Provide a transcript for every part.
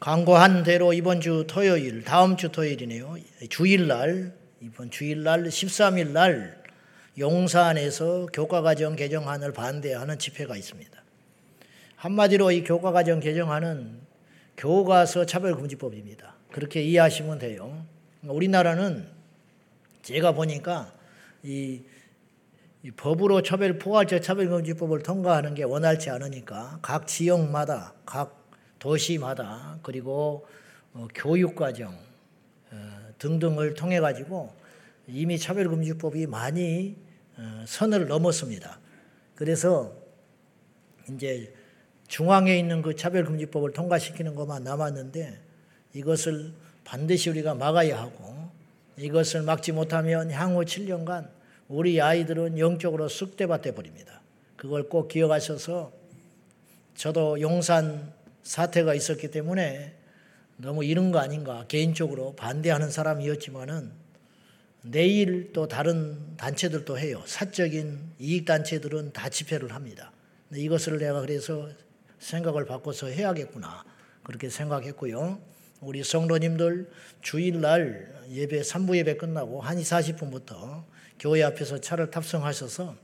광고한 대로 이번 주 토요일, 다음 주 토요일이네요. 주일날, 이번 주일날 13일 날 용산에서 교과과정 개정안을 반대하는 집회가 있습니다. 한마디로 이 교과과정 개정안은 교과서 차별금지법입니다. 그렇게 이해하시면 돼요. 우리나라는 제가 보니까 이, 이 법으로 처벌 포괄적 차별금지법을 통과하는 게 원활치 않으니까 각 지역마다 각 도시마다 그리고 어, 교육과정 어, 등등을 통해 가지고 이미 차별금지법이 많이 어, 선을 넘었습니다. 그래서 이제 중앙에 있는 그 차별금지법을 통과시키는 것만 남았는데 이것을 반드시 우리가 막아야 하고 이것을 막지 못하면 향후 7년간 우리 아이들은 영적으로 쑥대밭돼 버립니다. 그걸 꼭 기억하셔서 저도 용산 사태가 있었기 때문에 너무 이런 거 아닌가 개인적으로 반대하는 사람이었지만은 내일 또 다른 단체들도 해요. 사적인 이익 단체들은 다 집회를 합니다. 이것을 내가 그래서 생각을 바꿔서 해야겠구나 그렇게 생각했고요. 우리 성도님들 주일날 예배 3부 예배 끝나고 1시 40분부터 교회 앞에서 차를 탑승하셔서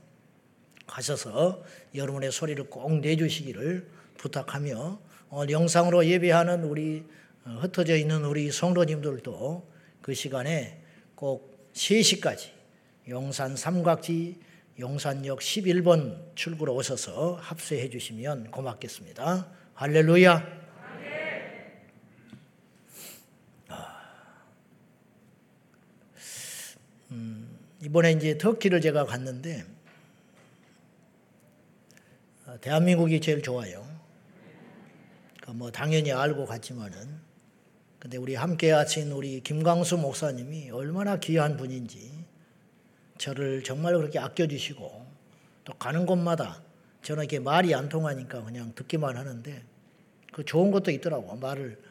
가셔서 여러분의 소리를 꼭 내주시기를 부탁하며 오늘 영상으로 예배하는 우리 어, 흩어져 있는 우리 성도님들도 그 시간에 꼭 3시까지 용산 삼각지 용산역 11번 출구로 오셔서 합수해 주시면 고맙겠습니다. 할렐루야. 음, 이번에 이제 터키를 제가 갔는데 어, 대한민국이 제일 좋아요. 그뭐 당연히 알고 갔지만은 근데 우리 함께 하신 우리 김광수 목사님이 얼마나 귀한 분인지 저를 정말 그렇게 아껴주시고 또 가는 곳마다 저는 이렇게 말이 안 통하니까 그냥 듣기만 하는데 그 좋은 것도 있더라고 말을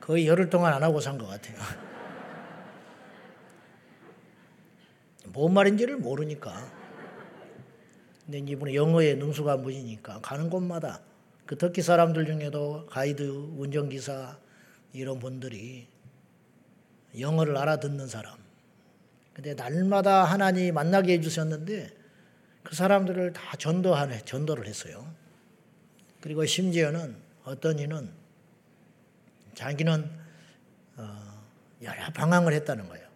거의 열흘 동안 안 하고 산 것 같아요. 뭔 말인지를 모르니까. 근데 이분은 영어에 능수가 무지니까 가는 곳마다 그 터키 사람들 중에도 가이드, 운전기사 이런 분들이 영어를 알아듣는 사람. 근데 날마다 하나님 만나게 해주셨는데 그 사람들을 다 전도하네, 전도를 했어요. 그리고 심지어는 어떤 이는 자기는 어, 여러 방황을 했다는 거예요.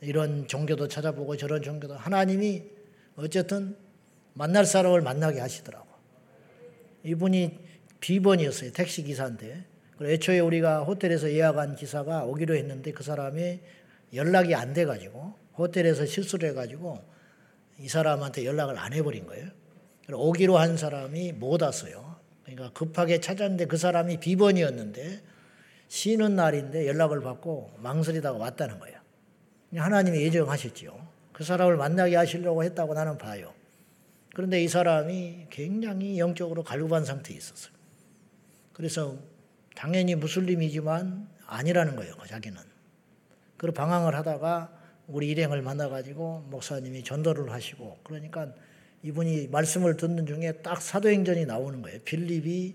이런 종교도 찾아보고 저런 종교도 하나님이 어쨌든 만날 사람을 만나게 하시더라고. 이분이 비번이었어요. 택시 기사인데. 애초에 우리가 호텔에서 예약한 기사가 오기로 했는데 그 사람이 연락이 안 돼가지고 호텔에서 실수를 해가지고 이 사람한테 연락을 안 해버린 거예요. 오기로 한 사람이 못 왔어요. 그러니까 급하게 찾았는데 그 사람이 비번이었는데 쉬는 날인데 연락을 받고 망설이다가 왔다는 거예요. 하나님이 예정하셨지요. 그 사람을 만나게 하시려고 했다고 나는 봐요. 그런데 이 사람이 굉장히 영적으로 갈급한 상태에 있었어요. 그래서 당연히 무슬림이지만 아니라는 거예요, 자기는. 그리고 방황을 하다가 우리 일행을 만나가지고 목사님이 전도를 하시고 그러니까 이분이 말씀을 듣는 중에 딱 사도행전이 나오는 거예요. 필립이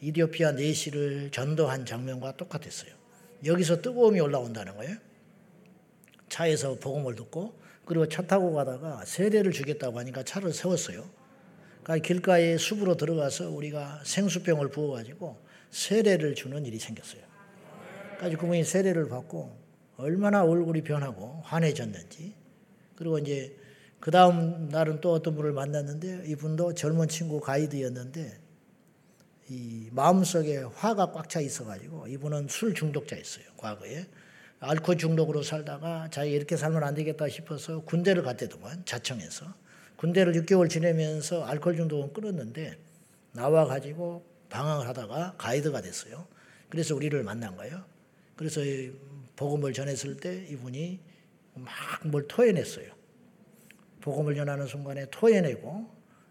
이디오피아 내시를 전도한 장면과 똑같았어요. 여기서 뜨거움이 올라온다는 거예요. 차에서 복음을 듣고 그리고 차 타고 가다가 세례를 주겠다고 하니까 차를 세웠어요. 그러니까 길가에 숲으로 들어가서 우리가 생수병을 부어가지고 세례를 주는 일이 생겼어요. 그래서 그분이 세례를 받고 얼마나 얼굴이 변하고 환해졌는지 그리고 이제 그 다음 날은 또 어떤 분을 만났는데 이분도 젊은 친구 가이드였는데 이 마음속에 화가 꽉 차 있어가지고 이분은 술 중독자였어요 과거에 알코올 중독으로 살다가 자기 이렇게 살면 안 되겠다 싶어서 군대를 갔대더만 자청해서 군대를 6개월 지내면서 알코올 중독은 끊었는데 나와 가지고 방황을 하다가 가이드가 됐어요. 그래서 우리를 만난 거예요. 그래서 복음을 전했을 때 이분이 막 뭘 토해냈어요. 복음을 전하는 순간에 토해내고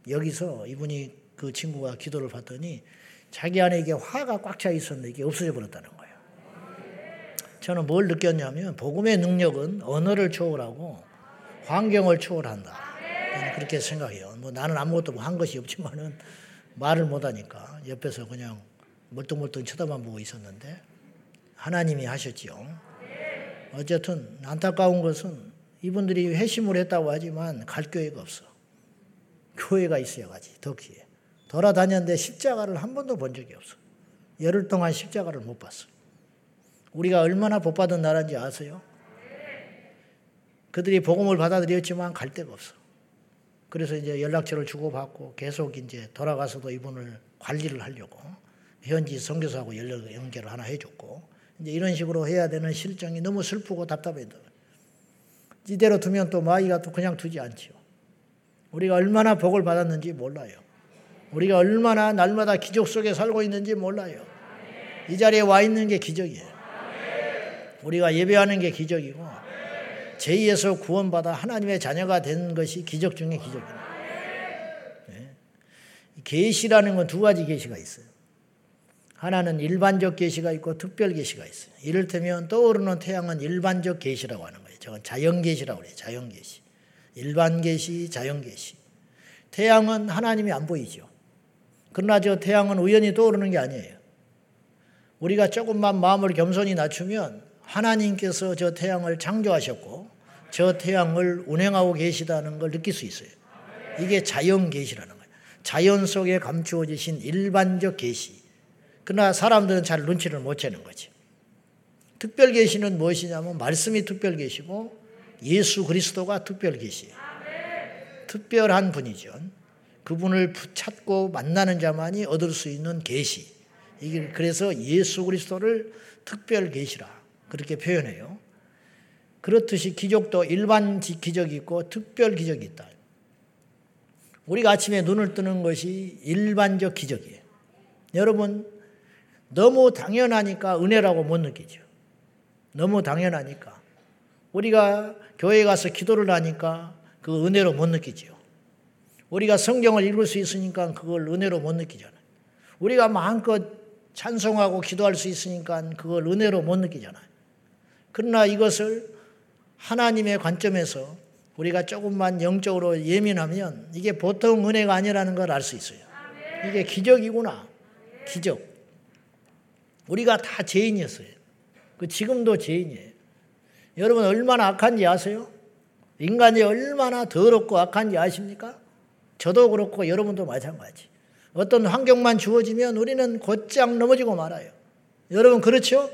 여기서 이분이 그 친구가 기도를 받더니 자기 안에 이게 화가 꽉 차 있었는데 이게 없어져 버렸다는 거예요. 저는 뭘 느꼈냐면 복음의 능력은 언어를 초월하고 환경을 초월한다. 저는 그렇게 생각해요. 뭐 나는 아무것도 한 것이 없지만은 말을 못하니까 옆에서 그냥 멀뚱멀뚱 쳐다만 보고 있었는데 하나님이 하셨지요. 어쨌든 안타까운 것은 이분들이 회심을 했다고 하지만 갈 교회가 없어. 교회가 있어야 가지, 덕기에. 돌아다녔는데 십자가를 한 번도 본 적이 없어. 열흘 동안 십자가를 못 봤어. 우리가 얼마나 복받은 나라인지 아세요? 그들이 복음을 받아들였지만 갈 데가 없어. 그래서 이제 연락처를 주고받고 계속 이제 돌아가서도 이분을 관리를 하려고 현지 선교사하고 연락 연결을 하나 해줬고 이제 이런 식으로 해야 되는 실정이 너무 슬프고 답답해요. 이대로 두면 또 마이가 또 그냥 두지 않지요. 우리가 얼마나 복을 받았는지 몰라요. 우리가 얼마나 날마다 기적 속에 살고 있는지 몰라요. 이 자리에 와 있는 게 기적이에요. 우리가 예배하는 게 기적이고 죄에서 구원받아 하나님의 자녀가 된 것이 기적 중의 기적이에요. 네. 계시라는 건 두 가지 계시가 있어요. 하나는 일반적 계시가 있고 특별 계시가 있어요. 이를테면 떠오르는 태양은 일반적 계시라고 하는 거예요. 저건 자연 계시라고 그래요. 자연 계시. 일반 계시, 자연 계시. 태양은 하나님이 안 보이죠. 그러나 저 태양은 우연히 떠오르는 게 아니에요. 우리가 조금만 마음을 겸손히 낮추면 하나님께서 저 태양을 창조하셨고 저 태양을 운행하고 계시다는 걸 느낄 수 있어요. 이게 자연 계시라는 거예요. 자연 속에 감추어지신 일반적 계시. 그러나 사람들은 잘 눈치를 못 채는 거지. 특별 계시는 무엇이냐면 말씀이 특별 계시고 예수 그리스도가 특별 계시예요. 특별한 분이죠. 그분을 찾고 만나는 자만이 얻을 수 있는 계시. 이게 그래서 예수 그리스도를 특별 계시라 그렇게 표현해요. 그렇듯이 기적도 일반 기적이 있고 특별 기적이 있다. 우리가 아침에 눈을 뜨는 것이 일반적 기적이에요. 여러분 너무 당연하니까 은혜라고 못 느끼죠. 너무 당연하니까 우리가 교회 가서 기도를 하니까 그 은혜로 못 느끼죠. 우리가 성경을 읽을 수 있으니까 그걸 은혜로 못 느끼잖아요. 우리가 마음껏 찬송하고 기도할 수 있으니까 그걸 은혜로 못 느끼잖아요. 그러나 이것을 하나님의 관점에서 우리가 조금만 영적으로 예민하면 이게 보통 은혜가 아니라는 걸 알 수 있어요. 이게 기적이구나. 기적. 우리가 다 죄인이었어요. 그 지금도 죄인이에요. 여러분 얼마나 악한지 아세요? 인간이 얼마나 더럽고 악한지 아십니까? 저도 그렇고 여러분도 마찬가지. 어떤 환경만 주어지면 우리는 곧장 넘어지고 말아요. 여러분 그렇죠?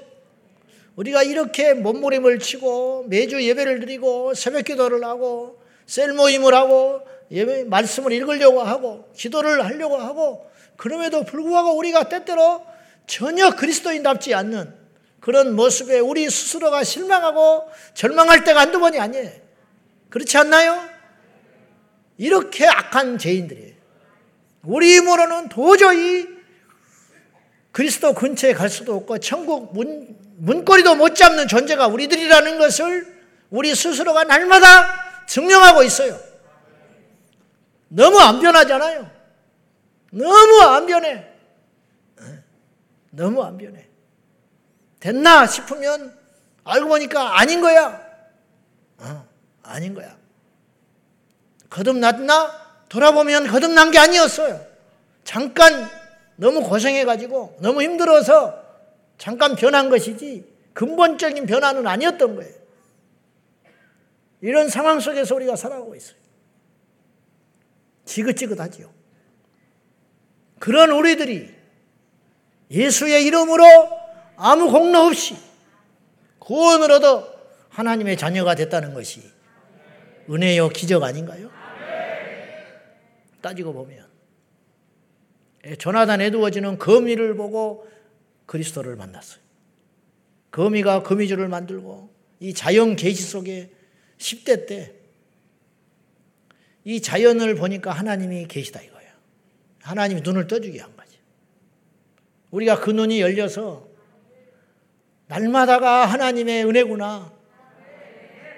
우리가 이렇게 몸부림을 치고 매주 예배를 드리고 새벽 기도를 하고 셀 모임을 하고 예배 말씀을 읽으려고 하고 기도를 하려고 하고 그럼에도 불구하고 우리가 때때로 전혀 그리스도인답지 않는 그런 모습에 우리 스스로가 실망하고 절망할 때가 한두 번이 아니에요. 그렇지 않나요? 이렇게 악한 죄인들이에요. 우리 힘으로는 도저히 그리스도 근처에 갈 수도 없고 천국 문, 문고리도 못 잡는 존재가 우리들이라는 것을 우리 스스로가 날마다 증명하고 있어요. 너무 안 변하잖아요. 너무 안 변해. 너무 안 변해. 됐나 싶으면 알고 보니까 아닌 거야. 어, 아닌 거야. 거듭났나? 돌아보면 거듭난 게 아니었어요. 잠깐 너무 고생해가지고 너무 힘들어서 잠깐 변한 것이지 근본적인 변화는 아니었던 거예요. 이런 상황 속에서 우리가 살아가고 있어요. 지긋지긋하지요. 그런 우리들이 예수의 이름으로 아무 공로 없이 구원을 얻어 하나님의 자녀가 됐다는 것이 은혜요 기적 아닌가요? 따지고 보면 조나단 에드워즈는 거미를 보고 그리스도를 만났어요. 거미가 거미줄을 만들고 이 자연 계시 속에 10대 때 이 자연을 보니까 하나님이 계시다 이거예요. 하나님이 눈을 떠주게 한 거죠. 우리가 그 눈이 열려서 날마다가 하나님의 은혜구나.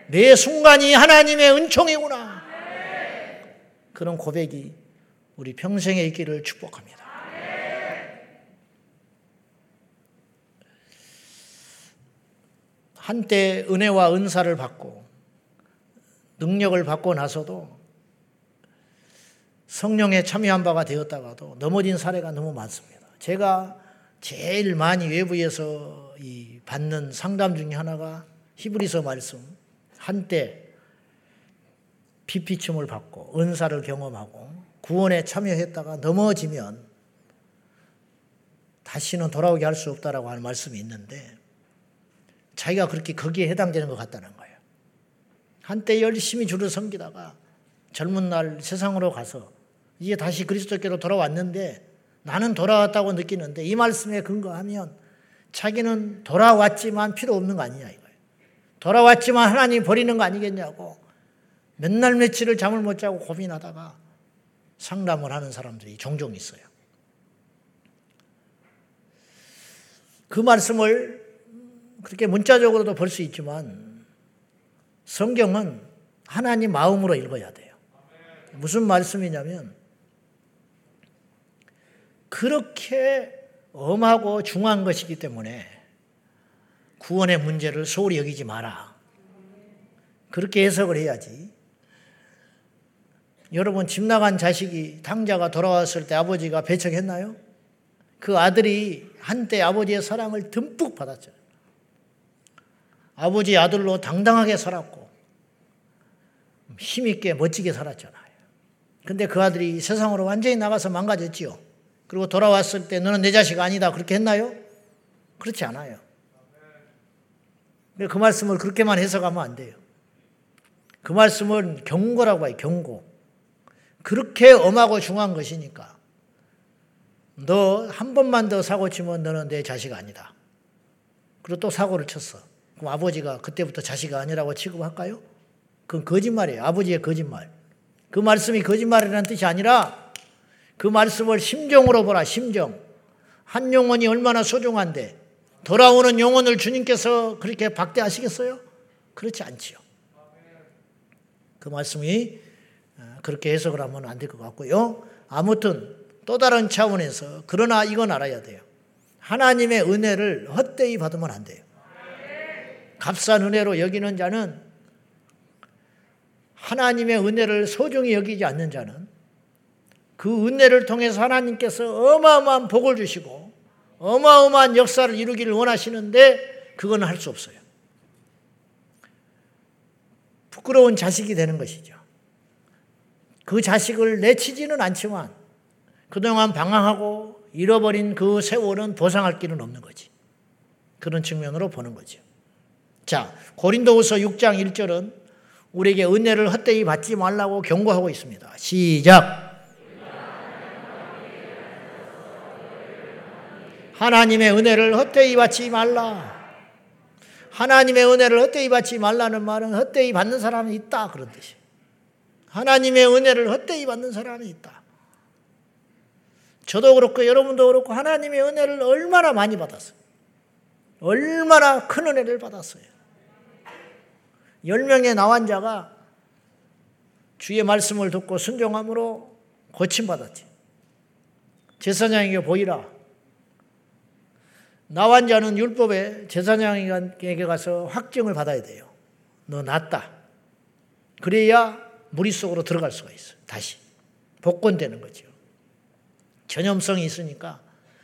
매 순간이 하나님의 은총이구나. 그런 고백이 우리 평생에 있기를 축복합니다. 한때 은혜와 은사를 받고 능력을 받고 나서도 성령에 참여한 바가 되었다가도 넘어진 사례가 너무 많습니다. 제가 제일 많이 외부에서 받는 상담 중에 하나가 히브리서 말씀 한때 피피춤을 받고 은사를 경험하고 구원에 참여했다가 넘어지면 다시는 돌아오게 할 수 없다라고 하는 말씀이 있는데 자기가 그렇게 거기에 해당되는 것 같다는 거예요. 한때 열심히 주를 섬기다가 젊은 날 세상으로 가서 이제 다시 그리스도께로 돌아왔는데 나는 돌아왔다고 느끼는데 이 말씀에 근거하면 자기는 돌아왔지만 필요 없는 거 아니냐 이거예요. 돌아왔지만 하나님 버리는 거 아니겠냐고 맨날 며칠을 잠을 못 자고 고민하다가 상담을 하는 사람들이 종종 있어요. 그 말씀을 그렇게 문자적으로도 볼 수 있지만 성경은 하나님 마음으로 읽어야 돼요. 무슨 말씀이냐면 그렇게 엄하고 중한 것이기 때문에 구원의 문제를 소홀히 여기지 마라. 그렇게 해석을 해야지. 여러분 집 나간 자식이 당자가 돌아왔을 때 아버지가 배척했나요? 그 아들이 한때 아버지의 사랑을 듬뿍 받았죠. 아버지 아들로 당당하게 살았고 힘있게 멋지게 살았잖아요. 근데 그 아들이 세상으로 완전히 나가서 망가졌지요. 그리고 돌아왔을 때 너는 내 자식 아니다. 그렇게 했나요? 그렇지 않아요. 그 말씀을 그렇게만 해석하면 안 돼요. 그 말씀은 경고라고 해요. 경고. 그렇게 엄하고 중한 것이니까 너 한 번만 더 사고 치면 너는 내 자식 아니다. 그리고 또 사고를 쳤어. 그럼 아버지가 그때부터 자식 아니라고 취급할까요? 그건 거짓말이에요. 아버지의 거짓말. 그 말씀이 거짓말이라는 뜻이 아니라 그 말씀을 심정으로 보라, 심정. 한 영혼이 얼마나 소중한데 돌아오는 영혼을 주님께서 그렇게 박대하시겠어요? 그렇지 않지요. 그 말씀이 어, 그렇게 해석을 하면 안 될 것 같고요. 아무튼 또 다른 차원에서 그러나 이건 알아야 돼요. 하나님의 은혜를 헛되이 받으면 안 돼요. 값싼 은혜로 여기는 자는 하나님의 은혜를 소중히 여기지 않는 자는 그 은혜를 통해서 하나님께서 어마어마한 복을 주시고 어마어마한 역사를 이루기를 원하시는데 그건 할 수 없어요. 부끄러운 자식이 되는 것이죠. 그 자식을 내치지는 않지만 그동안 방황하고 잃어버린 그 세월은 보상할 길은 없는 거지. 그런 측면으로 보는 거죠. 자, 고린도후서 6장 1절은 우리에게 은혜를 헛되이 받지 말라고 경고하고 있습니다. 시작. 하나님의 은혜를 헛되이 받지 말라. 하나님의 은혜를 헛되이 받지 말라는 말은 헛되이 받는 사람이 있다 그런 뜻이. 하나님의 은혜를 헛되이 받는 사람이 있다. 저도 그렇고 여러분도 그렇고 하나님의 은혜를 얼마나 많이 받았어요. 얼마나 큰 은혜를 받았어요. 열 명의 나환자가 주의 말씀을 듣고 순종함으로 고침받았지. 제사장에게 보이라. 나환 자는 율법에 제사장에게 가서 확증을 받아야 돼요. 너 낫다. 그래야 무리 속으로 들어갈 수가 있어요. 다시. 복권되는 거죠. 전염성이 있으니까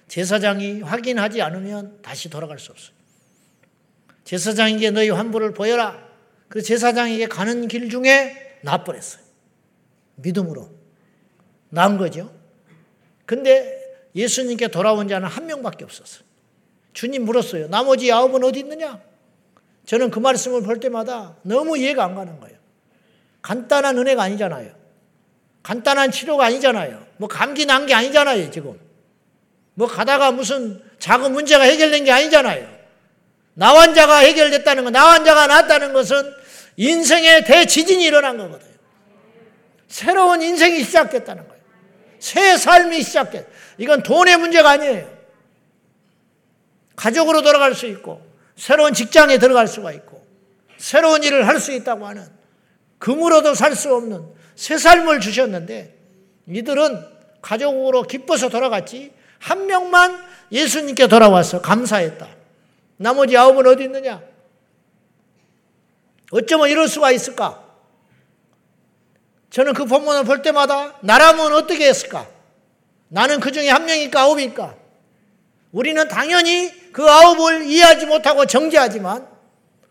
제사장이 확인하지 않으면 다시 돌아갈 수 없어요. 제사장에게 너희 환부를 보여라. 그 제사장에게 가는 길 중에 나버렸어요. 믿음으로. 나은 거죠. 근데 예수님께 돌아온 자는 한 명밖에 없었어요. 주님 물었어요. 나머지 아홉은 어디 있느냐? 저는 그 말씀을 볼 때마다 너무 이해가 안 가는 거예요. 간단한 은혜가 아니잖아요. 간단한 치료가 아니잖아요. 뭐 감기 난 게 아니잖아요, 지금. 뭐 가다가 무슨 작은 문제가 해결된 게 아니잖아요. 나 환자가 해결됐다는 거, 나 환자가 낫다는 것은 인생의 대지진이 일어난 거거든요. 새로운 인생이 시작됐다는 거예요. 새 삶이 시작됐. 이건 돈의 문제가 아니에요. 가족으로 돌아갈 수 있고 새로운 직장에 들어갈 수가 있고 새로운 일을 할 수 있다고 하는 금으로도 살 수 없는 새 삶을 주셨는데 이들은 가족으로 기뻐서 돌아갔지 한 명만 예수님께 돌아와서 감사했다. 나머지 아홉은 어디 있느냐? 어쩌면 이럴 수가 있을까? 저는 그 본문을 볼 때마다 나라면 어떻게 했을까? 나는 그 중에 한 명일까 아홉일까? 우리는 당연히 그 아홉을 이해하지 못하고 정죄하지만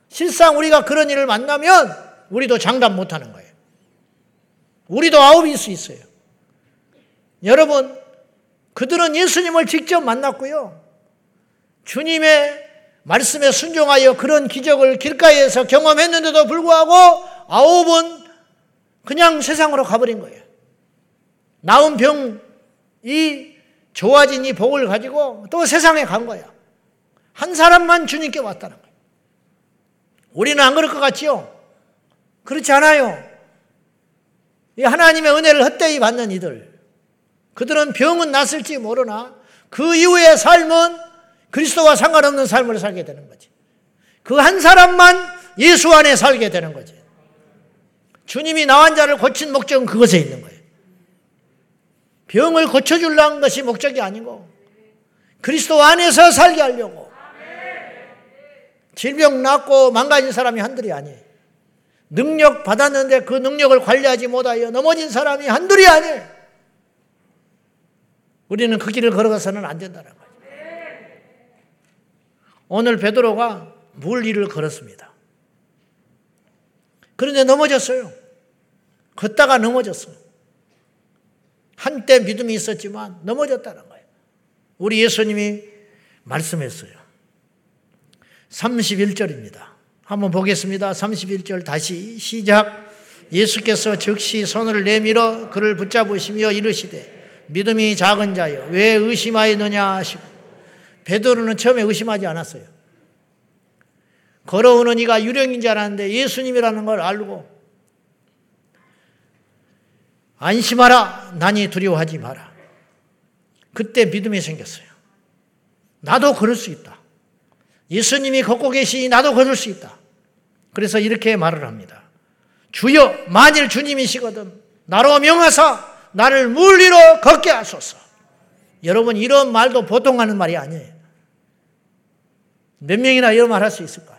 실상 우리가 그런 일을 만나면 우리도 장담 못하는 거예요. 우리도 아홉일 수 있어요. 여러분, 그들은 예수님을 직접 만났고요. 주님의 말씀에 순종하여 그런 기적을 길가에서 경험했는데도 불구하고 아홉은 그냥 세상으로 가버린 거예요. 나온 병이 좋아진 이 복을 가지고 또 세상에 간 거야. 한 사람만 주님께 왔다는 거예요. 우리는 안 그럴 것 같지요? 그렇지 않아요. 이 하나님의 은혜를 헛되이 받는 이들. 그들은 병은 났을지 모르나 그 이후의 삶은 그리스도와 상관없는 삶을 살게 되는 거지. 그 한 사람만 예수 안에 살게 되는 거지. 주님이 나 환자를 고친 목적은 그것에 있는 거예요. 병을 고쳐주려는 것이 목적이 아니고 그리스도 안에서 살게 하려고 질병 낫고 망가진 사람이 한둘이 아니에요. 능력 받았는데 그 능력을 관리하지 못하여 넘어진 사람이 한둘이 아니에요. 우리는 그 길을 걸어가서는 안 된다는 거예요. 오늘 베드로가 물리를 걸었습니다. 그런데 넘어졌어요. 걷다가 넘어졌어요. 한때 믿음이 있었지만 넘어졌다는 거예요. 우리 예수님이 말씀했어요. 31절입니다. 한번 보겠습니다. 31절 다시 시작. 예수께서 즉시 손을 내밀어 그를 붙잡으시며 이르시되 믿음이 작은 자여 왜 의심하였느냐 하시고 베드로는 처음에 의심하지 않았어요. 걸어오는 이가 유령인 줄 알았는데 예수님이라는 걸 알고 안심하라 난이 두려워하지 마라. 그때 믿음이 생겼어요. 나도 걸을 수 있다. 예수님이 걷고 계시니 나도 걸을 수 있다. 그래서 이렇게 말을 합니다. 주여, 만일 주님이시거든 나로 명하사 나를 물리로 걷게 하소서. 여러분, 이런 말도 보통 하는 말이 아니에요. 몇 명이나 이런 말 할 수 있을까요?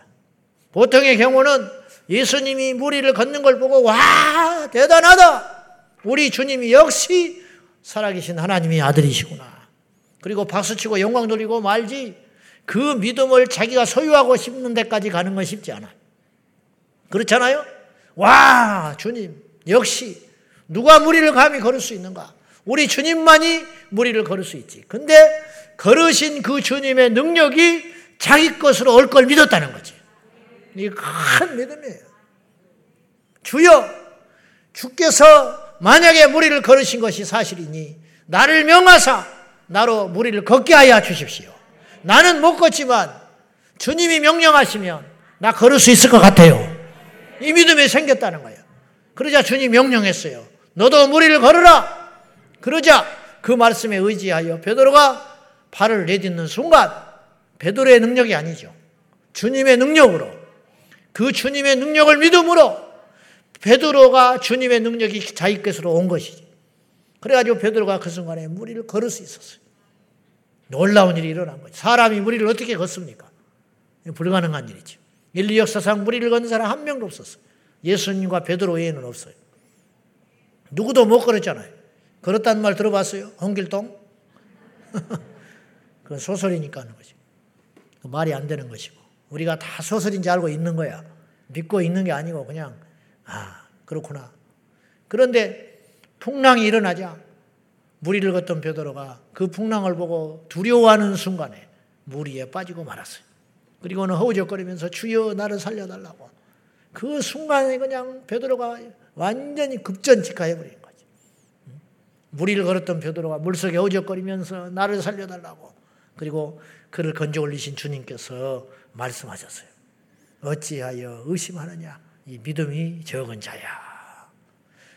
보통의 경우는 예수님이 무리를 걷는 걸 보고, 와, 대단하다! 우리 주님이 역시 살아계신 하나님의 아들이시구나. 그리고 박수치고 영광 돌리고 말지, 그 믿음을 자기가 소유하고 싶는 데까지 가는 건 쉽지 않아. 그렇잖아요? 와, 주님, 역시 누가 무리를 감히 걸을 수 있는가? 우리 주님만이 무리를 걸을 수 있지. 근데 걸으신 그 주님의 능력이 자기 것으로 올 걸 믿었다는 거지. 이게 큰 믿음이에요. 주여, 주께서 만약에 무리를 걸으신 것이 사실이니 나를 명하사 나로 무리를 걷게 하여 주십시오. 나는 못 걷지만 주님이 명령하시면 나 걸을 수 있을 것 같아요. 이 믿음이 생겼다는 거예요. 그러자 주님 명령했어요. 너도 무리를 걸어라. 그러자 그 말씀에 의지하여 베드로가 발을 내딛는 순간 베드로의 능력이 아니죠. 주님의 능력으로 그 주님의 능력을 믿음으로 베드로가 주님의 능력이 자기 것으로 온 것이지. 그래가지고 베드로가 그 순간에 무리를 걸을 수 있었어요. 놀라운 일이 일어난 거죠. 사람이 무리를 어떻게 걷습니까? 불가능한 일이죠. 인류 역사상 무리를 걷는 사람 한 명도 없었어요. 예수님과 베드로 외에는 없어요. 누구도 못 걸었잖아요. 걸었다는 말 들어봤어요? 홍길동? 그건 소설이니까 하는 거죠. 그 말이 안 되는 것이고. 우리가 다 소설인지 알고 있는 거야. 믿고 있는 게 아니고 그냥, 아, 그렇구나. 그런데 풍랑이 일어나자 무리를 걷던 베드로가 그 풍랑을 보고 두려워하는 순간에 무리에 빠지고 말았어요. 그리고는 허우적거리면서 주여 나를 살려달라고. 그 순간에 그냥 베드로가 완전히 급전직하해 버린 거지. 무리를 걸었던 베드로가 물속에 허우적거리면서 나를 살려달라고. 그리고 그를 건져 올리신 주님께서 말씀하셨어요. 어찌하여 의심하느냐? 이 믿음이 적은 자야.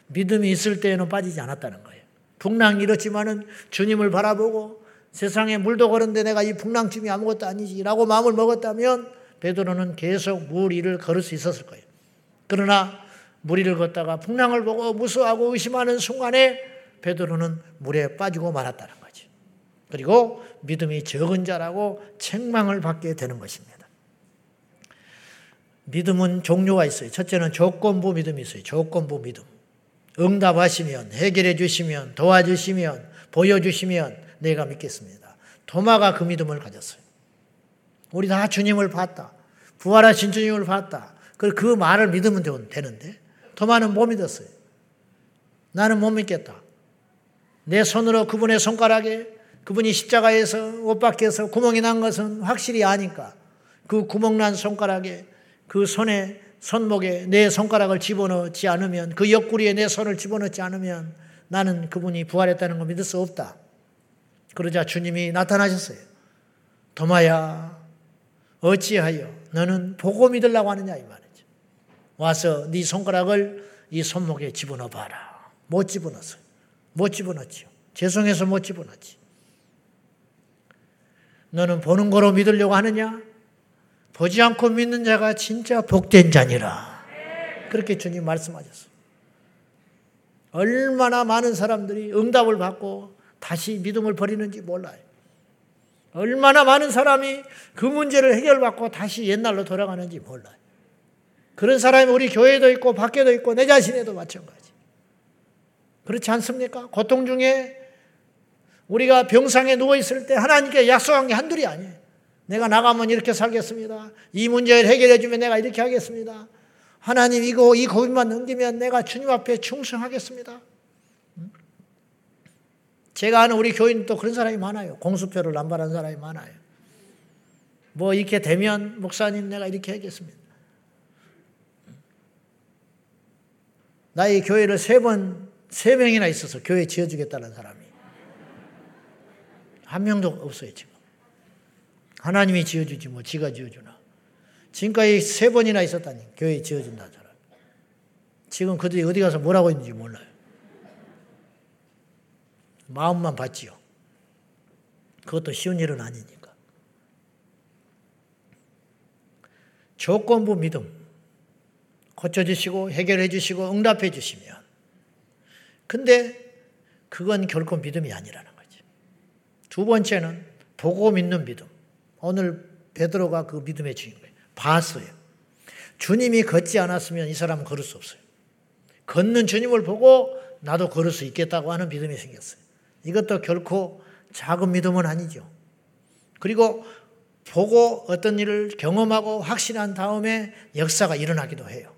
믿음이 있을 때에는 빠지지 않았다는 거예요. 풍랑이 이렇지만은 주님을 바라보고 세상에 물도 걸은데 내가 이 풍랑쯤이 아무것도 아니지라고 마음을 먹었다면 베드로는 계속 물 위를 걸을 수 있었을 거예요. 그러나 무리를 걷다가 풍랑을 보고 무서워하고 의심하는 순간에 베드로는 물에 빠지고 말았다는. 그리고 믿음이 적은 자라고 책망을 받게 되는 것입니다. 믿음은 종류가 있어요. 첫째는 조건부 믿음이 있어요. 조건부 믿음. 응답하시면, 해결해 주시면, 도와주시면, 보여주시면 내가 믿겠습니다. 도마가 그 믿음을 가졌어요. 우리 다 주님을 봤다. 부활하신 주님을 봤다. 그 말을 믿으면 되는데 도마는 못 믿었어요. 나는 못 믿겠다. 내 손으로 그분의 손가락에 그분이 십자가에서 옷 밖에서 구멍이 난 것은 확실히 아니까 그 구멍 난 손가락에 그 손에 손목에 내 손가락을 집어넣지 않으면 그 옆구리에 내 손을 집어넣지 않으면 나는 그분이 부활했다는 걸 믿을 수 없다. 그러자 주님이 나타나셨어요. 도마야 어찌하여 너는 보고 믿으려고 하느냐 이 말이죠. 와서 네 손가락을 이 손목에 집어넣어 봐라. 못 집어넣었어요. 못 집어넣지요. 죄송해서 못 집어넣지. 너는 보는 거로 믿으려고 하느냐? 보지 않고 믿는 자가 진짜 복된 자니라. 그렇게 주님 말씀하셨어. 얼마나 많은 사람들이 응답을 받고 다시 믿음을 버리는지 몰라요. 얼마나 많은 사람이 그 문제를 해결받고 다시 옛날로 돌아가는지 몰라요. 그런 사람이 우리 교회도 있고 밖에도 있고 내 자신에도 마찬가지. 그렇지 않습니까? 고통 중에 우리가 병상에 누워 있을 때 하나님께 약속한 게 한둘이 아니에요. 내가 나가면 이렇게 살겠습니다. 이 문제를 해결해 주면 내가 이렇게 하겠습니다. 하나님 이거 이 고민만 넘기면 내가 주님 앞에 충성하겠습니다. 제가 아는 우리 교인도 그런 사람이 많아요. 공수표를 남발한 사람이 많아요. 뭐 이렇게 되면 목사님 내가 이렇게 하겠습니다. 나의 교회를 세 번, 세 명이나 있어서 교회 지어주겠다는 사람이. 한 명도 없어요, 지금. 하나님이 지어주지 뭐 지가 지어주나. 지금까지 세 번이나 있었다니 교회 지어준다는 사람. 지금 그들이 어디 가서 뭐라고 있는지 몰라요. 마음만 받지요. 그것도 쉬운 일은 아니니까. 조건부 믿음. 고쳐주시고 해결해 주시고 응답해 주시면. 근데 그건 결코 믿음이 아니라는 거지. 두 번째는 보고 믿는 믿음. 오늘 베드로가 그 믿음의 주인공이에요. 봤어요. 주님이 걷지 않았으면 이 사람은 걸을 수 없어요. 걷는 주님을 보고 나도 걸을 수 있겠다고 하는 믿음이 생겼어요. 이것도 결코 작은 믿음은 아니죠. 그리고 보고 어떤 일을 경험하고 확신한 다음에 역사가 일어나기도 해요.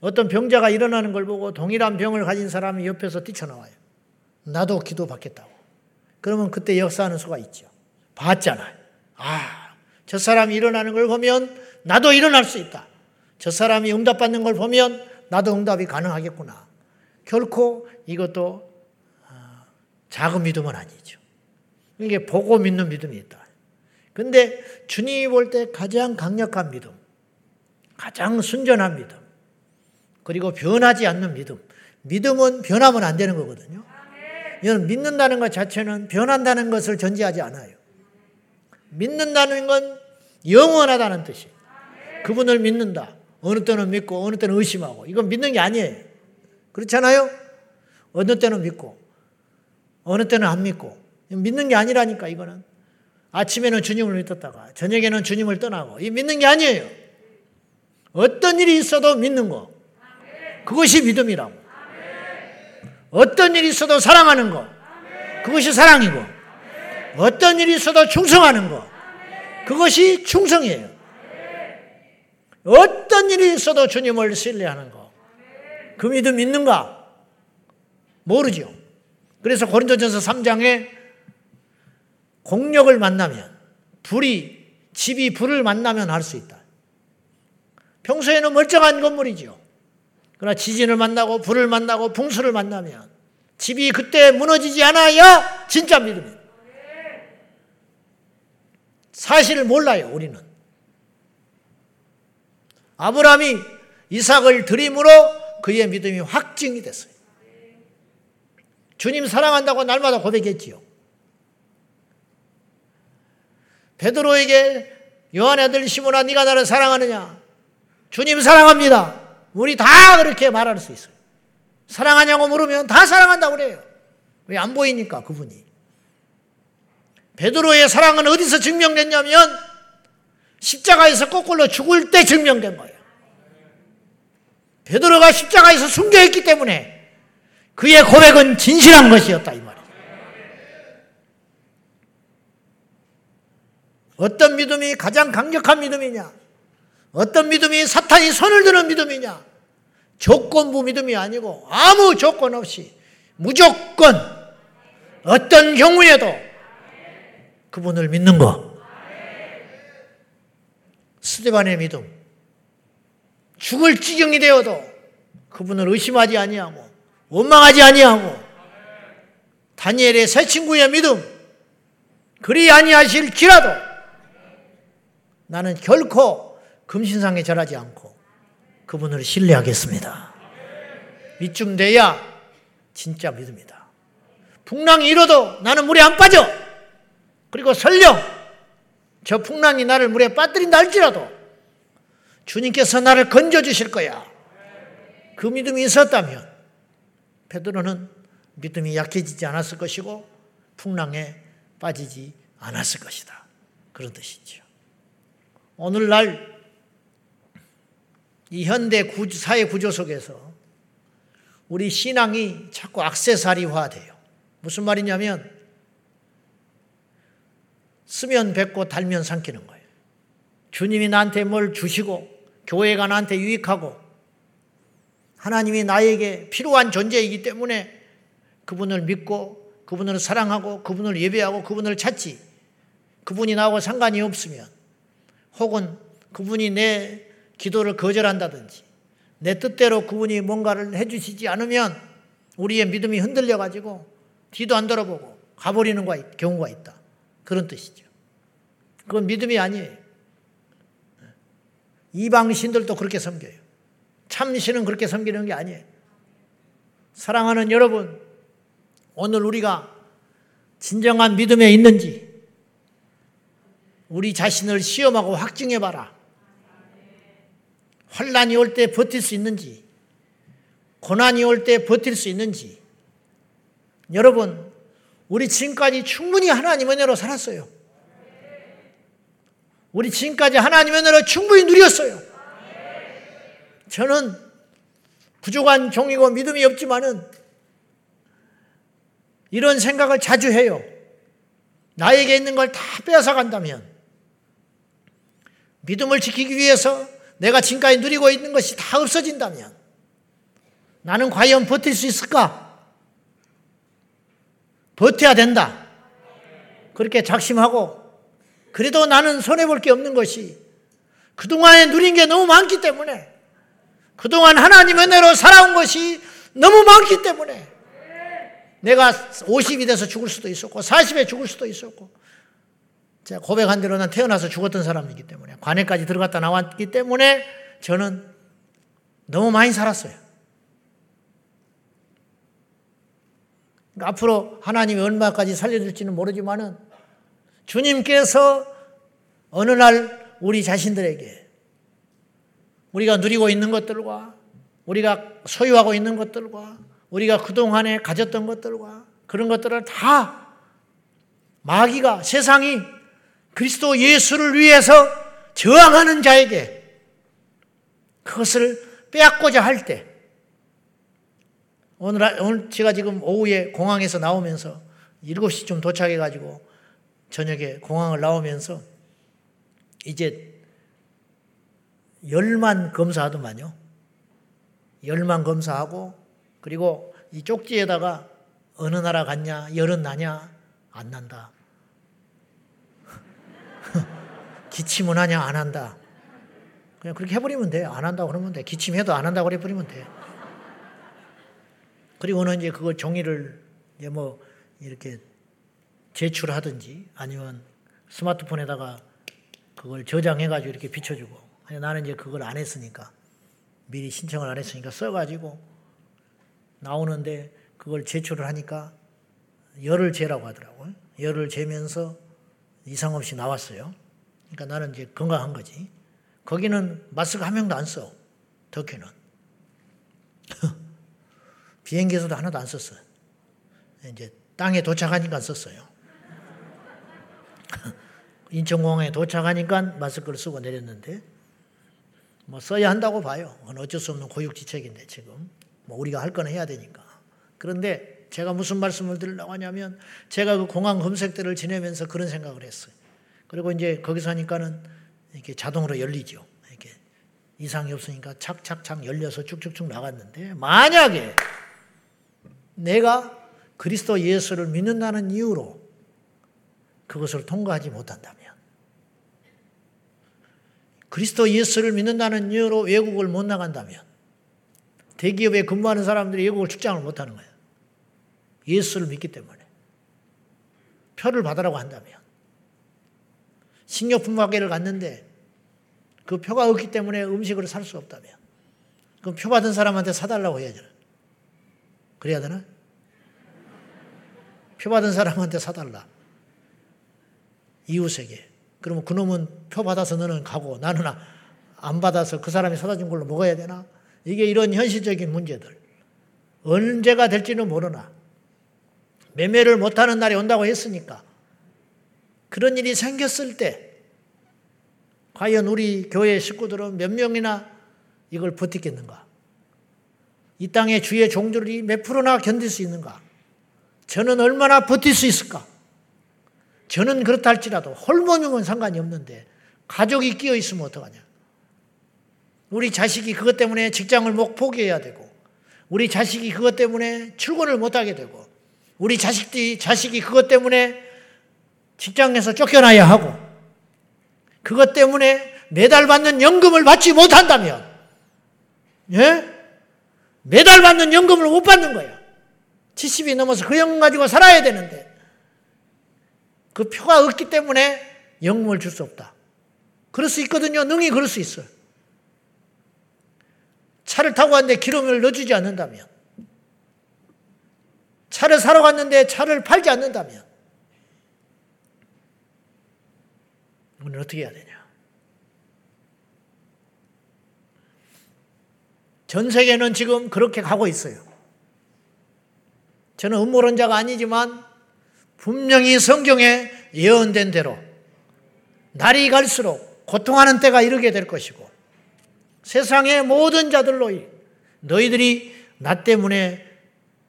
어떤 병자가 일어나는 걸 보고 동일한 병을 가진 사람이 옆에서 뛰쳐나와요. 나도 기도 받겠다고. 그러면 그때 역사하는 수가 있죠. 봤잖아요. 아, 저 사람이 일어나는 걸 보면 나도 일어날 수 있다. 저 사람이 응답받는 걸 보면 나도 응답이 가능하겠구나. 결코 이것도 아, 작은 믿음은 아니죠. 이게 보고 믿는 믿음이 있다. 근데 주님이 볼 때 가장 강력한 믿음, 가장 순전한 믿음, 그리고 변하지 않는 믿음. 믿음은 변하면 안 되는 거거든요. 이건 믿는다는 것 자체는 변한다는 것을 전제하지 않아요. 믿는다는 건 영원하다는 뜻이에요. 그분을 믿는다. 어느 때는 믿고 어느 때는 의심하고 이건 믿는 게 아니에요. 그렇잖아요? 어느 때는 믿고 어느 때는 안 믿고 믿는 게 아니라니까 이거는 아침에는 주님을 믿었다가 저녁에는 주님을 떠나고 이 믿는 게 아니에요. 어떤 일이 있어도 믿는 거. 그것이 믿음이라고. 어떤 일이 있어도 사랑하는 거. 그것이 사랑이고. 어떤 일이 있어도 충성하는 것. 그것이 충성이에요. 어떤 일이 있어도 주님을 신뢰하는 것. 그 믿음 있는가? 모르죠. 그래서 고린도전서 3장에 공력을 만나면 불이 집이 불을 만나면 할 수 있다. 평소에는 멀쩡한 건물이죠. 그러나 지진을 만나고 불을 만나고 풍수를 만나면 집이 그때 무너지지 않아야 진짜 믿음이에요. 사실을 몰라요, 우리는. 아브라함이 이삭을 드림으로 그의 믿음이 확증이 됐어요. 주님 사랑한다고 날마다 고백했지요. 베드로에게 요한의 아들 시몬아 네가 나를 사랑하느냐? 주님 사랑합니다. 우리 다 그렇게 말할 수 있어요. 사랑하냐고 물으면 다 사랑한다고 그래요. 왜 안 보이니까 그분이. 베드로의 사랑은 어디서 증명됐냐면 십자가에서 거꾸로 죽을 때 증명된 거예요. 베드로가 십자가에서 순교했기 때문에 그의 고백은 진실한 것이었다 이 말이에요. 어떤 믿음이 가장 강력한 믿음이냐? 어떤 믿음이 사탄이 손을 드는 믿음이냐? 조건부 믿음이 아니고 아무 조건 없이 무조건 어떤 경우에도 그분을 믿는 거. 스테반의 믿음. 죽을 지경이 되어도 그분을 의심하지 아니하고 원망하지 아니하고 다니엘의 새 친구의 믿음 그리 아니하실지라도 나는 결코 금신상에 절하지 않고 그분을 신뢰하겠습니다. 이쯤 돼야 진짜 믿음이다. 풍랑이 일어도 나는 물에 안 빠져. 그리고 설령 저 풍랑이 나를 물에 빠뜨린다 할지라도 주님께서 나를 건져 주실 거야. 그 믿음이 있었다면 베드로는 믿음이 약해지지 않았을 것이고 풍랑에 빠지지 않았을 것이다. 그런 뜻이죠. 오늘날 이 현대 구조, 사회 구조 속에서 우리 신앙이 자꾸 악세사리화 돼요. 무슨 말이냐면 쓰면 뱉고 달면 삼키는 거예요. 주님이 나한테 뭘 주시고 교회가 나한테 유익하고 하나님이 나에게 필요한 존재이기 때문에 그분을 믿고 그분을 사랑하고 그분을 예배하고 그분을 찾지 그분이 나하고 상관이 없으면 혹은 그분이 내 기도를 거절한다든지 내 뜻대로 그분이 뭔가를 해주시지 않으면 우리의 믿음이 흔들려 가지고 뒤도 안 돌아보고 가버리는 경우가 있다. 그런 뜻이죠. 그건 믿음이 아니에요. 이방 신들도 그렇게 섬겨요. 참신은 그렇게 섬기는 게 아니에요. 사랑하는 여러분, 오늘 우리가 진정한 믿음에 있는지 우리 자신을 시험하고 확증해 봐라. 환란이 올 때 버틸 수 있는지, 고난이 올 때 버틸 수 있는지. 여러분, 우리 지금까지 충분히 하나님 은혜로 살았어요. 우리 지금까지 하나님의 은혜로 충분히 누렸어요. 저는 부족한 종이고 믿음이 없지만은 이런 생각을 자주 해요. 나에게 있는 걸 다 빼앗아 간다면 믿음을 지키기 위해서 내가 지금까지 누리고 있는 것이 다 없어진다면 나는 과연 버틸 수 있을까? 버텨야 된다. 그렇게 작심하고 그래도 나는 손해볼 게 없는 것이 그동안에 누린 게 너무 많기 때문에 그동안 하나님 은혜로 살아온 것이 너무 많기 때문에 내가 50이 돼서 죽을 수도 있었고 40에 죽을 수도 있었고 제가 고백한 대로 난 태어나서 죽었던 사람이기 때문에 관에까지 들어갔다 나왔기 때문에 저는 너무 많이 살았어요. 그러니까 앞으로 하나님이 얼마까지 살려줄지는 모르지만은 주님께서 어느 날 우리 자신들에게 우리가 누리고 있는 것들과 우리가 소유하고 있는 것들과 우리가 그동안에 가졌던 것들과 그런 것들을 다 마귀가 세상이 그리스도 예수를 위해서 저항하는 자에게 그것을 빼앗고자 할 때, 오늘, 오늘 제가 지금 오후에 공항에서 나오면서 7시쯤 도착해가지고 저녁에 공항을 나오면서 이제 열만 검사하더만요. 열만 검사하고 그리고 이 쪽지에다가 어느 나라 갔냐, 열은 나냐, 안 난다. 기침은 하냐, 안 한다. 그냥 그렇게 해버리면 돼. 안 한다고 그러면 돼. 기침해도 안 한다고 해버리면 돼. 그리고는 이제 그걸 종이를 이제 뭐 이렇게 제출하든지 아니면 스마트폰에다가 그걸 저장해가지고 이렇게 비춰주고 나는 이제 그걸 안 했으니까 미리 신청을 안 했으니까 써가지고 나오는데 그걸 제출을 하니까 열을 재라고 하더라고요. 열을 재면서 이상 없이 나왔어요. 그러니까 나는 이제 건강한 거지. 거기는 마스크 한 명도 안 써. 터키는. 비행기에서도 하나도 안 썼어요. 이제 땅에 도착하니까 썼어요. 인천공항에 도착하니까 마스크를 쓰고 내렸는데 뭐 써야 한다고 봐요. 어쩔 수 없는 고육지책인데 지금 뭐 우리가 할 거는 해야 되니까. 그런데 제가 무슨 말씀을 드리려고 하냐면 제가 그 공항 검색대를 지내면서 그런 생각을 했어요. 그리고 이제 거기서 하니까는 이렇게 자동으로 열리죠. 이렇게 이상이 없으니까 착착착 열려서 쭉쭉쭉 나갔는데 만약에 내가 그리스도 예수를 믿는다는 이유로 그것을 통과하지 못한다면 그리스도 예수를 믿는다는 이유로 외국을 못 나간다면 대기업에 근무하는 사람들이 외국을 출장을 못 하는 거예요. 예수를 믿기 때문에. 표를 받으라고 한다면. 식료품 가게를 갔는데 그 표가 없기 때문에 음식을 살 수 없다면. 그럼 표 받은 사람한테 사달라고 해야죠. 그래야 되나? 표 받은 사람한테 사달라. 이웃에게. 그러면 그놈은 표 받아서 너는 가고 나는 안 받아서 그 사람이 사다 준 걸로 먹어야 되나? 이게 이런 현실적인 문제들. 언제가 될지는 모르나. 매매를 못하는 날이 온다고 했으니까. 그런 일이 생겼을 때, 과연 우리 교회 식구들은 몇 명이나 이걸 버티겠는가? 이 땅의 주의 종들이 몇 프로나 견딜 수 있는가? 저는 얼마나 버틸 수 있을까? 저는 그렇다 할지라도 홀몸이면 상관이 없는데 가족이 끼어 있으면 어떡하냐? 우리 자식이 그것 때문에 직장을 못 포기해야 되고 우리 자식이 그것 때문에 출근을 못 하게 되고 우리 자식들이 자식이 그것 때문에 직장에서 쫓겨나야 하고 그것 때문에 매달 받는 연금을 받지 못한다면 예? 매달 받는 연금을 못 받는 거야. 70이 넘어서 그 연금 가지고 살아야 되는데 그 표가 없기 때문에 영웅을 줄 수 없다. 그럴 수 있거든요. 능히 그럴 수 있어요. 차를 타고 왔는데 기름을 넣어주지 않는다면, 차를 사러 갔는데 차를 팔지 않는다면, 우리는 어떻게 해야 되냐? 전 세계는 지금 그렇게 가고 있어요. 저는 음모론자가 아니지만 분명히 성경에 예언된 대로 날이 갈수록 고통하는 때가 이르게 될 것이고 세상의 모든 자들로 너희들이 나 때문에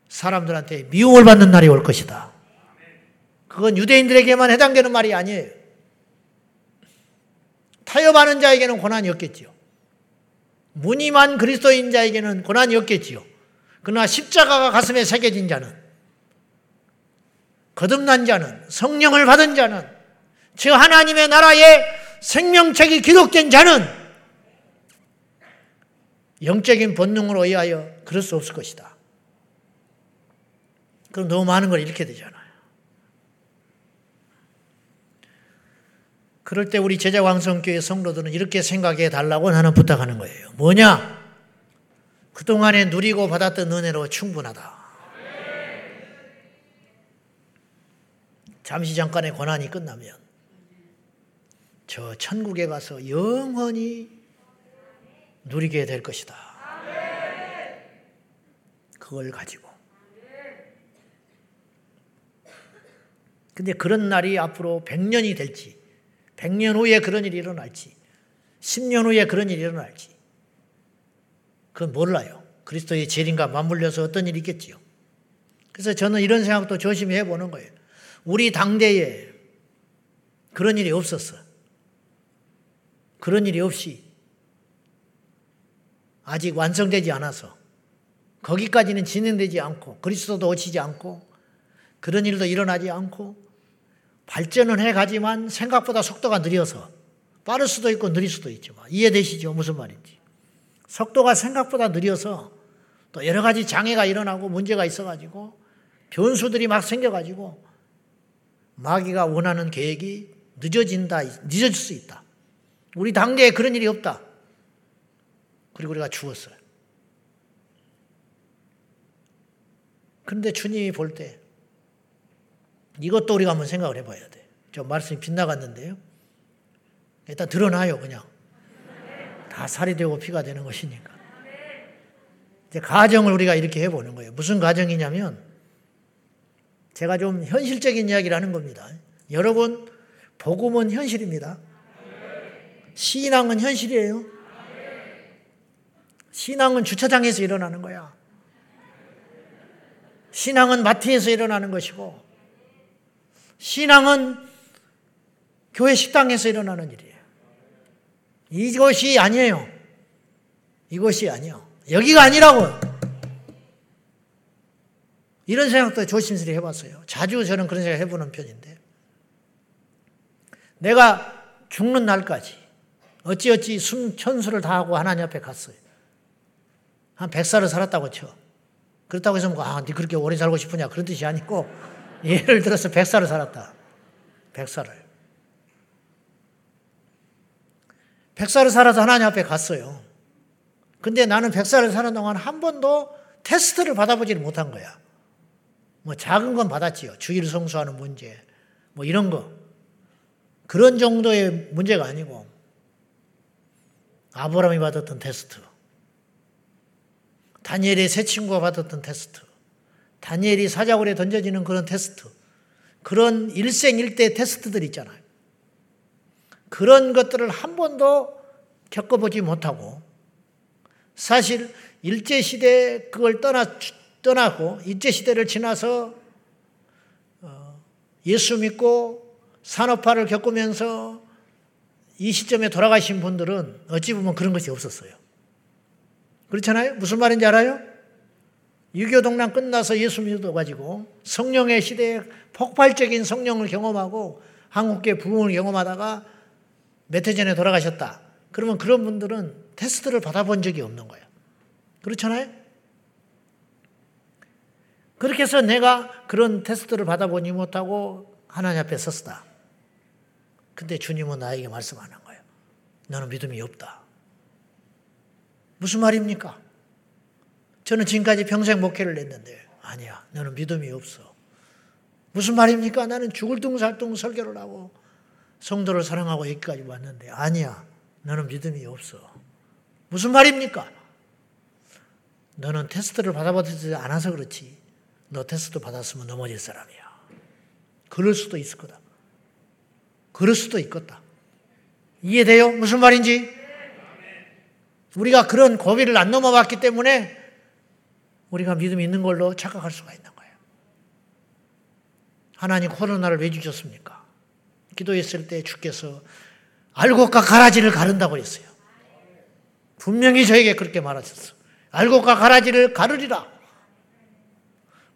사람들한테 미움을 받는 날이 올 것이다. 그건 유대인들에게만 해당되는 말이 아니에요. 타협하는 자에게는 고난이 없겠지요. 무늬만 그리스도인 자에게는 고난이 없겠지요. 그러나 십자가가 가슴에 새겨진 자는 거듭난 자는 성령을 받은 자는 저 하나님의 나라의 생명책이 기록된 자는 영적인 본능으로 의하여 그럴 수 없을 것이다. 그럼 너무 많은 걸 잃게 되잖아요. 그럴 때 우리 제자왕성교회 성도들은 이렇게 생각해 달라고 나는 부탁하는 거예요. 뭐냐? 그동안에 누리고 받았던 은혜로 충분하다. 잠시 잠깐의 고난이 끝나면 저 천국에 가서 영원히 누리게 될 것이다. 그걸 가지고. 근데 그런 날이 앞으로 100년이 될지, 100년 후에 그런 일이 일어날지, 10년 후에 그런 일이 일어날지, 그건 몰라요. 그리스도의 재림과 맞물려서 어떤 일이 있겠지요. 그래서 저는 이런 생각도 조심히 해보는 거예요. 우리 당대에 그런 일이 없었어. 그런 일이 없이 아직 완성되지 않아서 거기까지는 진행되지 않고 그리스도도 오치지 않고 그런 일도 일어나지 않고 발전은 해 가지만 생각보다 속도가 느려서 빠를 수도 있고 느릴 수도 있지만 이해되시죠? 무슨 말인지. 속도가 생각보다 느려서 또 여러 가지 장애가 일어나고 문제가 있어가지고 변수들이 막 생겨가지고 마귀가 원하는 계획이 늦어진다, 늦어질 수 있다. 우리 당대에 그런 일이 없다. 그리고 우리가 죽었어요. 그런데 주님이 볼 때 이것도 우리가 한번 생각을 해봐야 돼. 좀 말씀이 빗나갔는데요. 일단 드러나요, 그냥. 다 살이 되고 피가 되는 것이니까. 이제 가정을 우리가 이렇게 해보는 거예요. 무슨 가정이냐면 제가 좀 현실적인 이야기를 하는 겁니다. 여러분, 복음은 현실입니다. 신앙은 현실이에요. 신앙은 주차장에서 일어나는 거야. 신앙은 마트에서 일어나는 것이고, 신앙은 교회 식당에서 일어나는 일이에요. 이것이 아니에요. 이것이 아니요. 여기가 아니라고. 이런 생각도 조심스레 해봤어요. 자주 저는 그런 생각 해보는 편인데. 내가 죽는 날까지 어찌어찌 숨 천수를 다하고 하나님 앞에 갔어요. 한 100살을 살았다고 쳐. 그렇다고 해서 뭐, 아, 네 그렇게 오래 살고 싶으냐 그런 뜻이 아니고 예를 들어서 100살을 살았다. 100살을. 100살을 살아서 하나님 앞에 갔어요. 근데 나는 100살을 사는 동안 한 번도 테스트를 받아보지를 못한 거야. 뭐 작은 건 받았지요. 주일 성수하는 문제. 뭐 이런 거. 그런 정도의 문제가 아니고 아브라함이 받았던 테스트. 다니엘의 세 친구가 받았던 테스트. 다니엘이 사자굴에 던져지는 그런 테스트. 그런 일생일대 테스트들 있잖아요. 그런 것들을 한 번도 겪어보지 못하고 사실 일제시대 그걸 떠나, 떠나고 일제시대를 지나서 어, 예수 믿고 산업화를 겪으면서 이 시점에 돌아가신 분들은 어찌 보면 그런 것이 없었어요. 그렇잖아요? 무슨 말인지 알아요? 유교 동란 끝나서 예수 믿어가지고 성령의 시대에 폭발적인 성령을 경험하고 한국계 부흥을 경험하다가 몇 해 전에 돌아가셨다. 그러면 그런 분들은 테스트를 받아본 적이 없는 거예요. 그렇잖아요? 그렇게 해서 내가 그런 테스트를 받아보지 못하고 하나님 앞에 섰다. 근데 주님은 나에게 말씀하는 거예요. 너는 믿음이 없다. 무슨 말입니까? 저는 지금까지 평생 목회를 했는데 아니야. 너는 믿음이 없어. 무슨 말입니까? 나는 죽을 둥살둥 설교를 하고 성도를 사랑하고 여기까지 왔는데 아니야. 너는 믿음이 없어. 무슨 말입니까? 너는 테스트를 받아보지 않아서 그렇지. 너 테스트 받았으면 넘어질 사람이야. 그럴 수도 있을 거다. 그럴 수도 있겠다. 이해돼요? 무슨 말인지? 우리가 그런 고비를 안 넘어봤기 때문에 우리가 믿음이 있는 걸로 착각할 수가 있는 거예요. 하나님 코로나를 왜 주셨습니까? 기도했을 때 주께서 알곡과 가라지를 가른다고 했어요. 분명히 저에게 그렇게 말하셨어. 알곡과 가라지를 가르리라.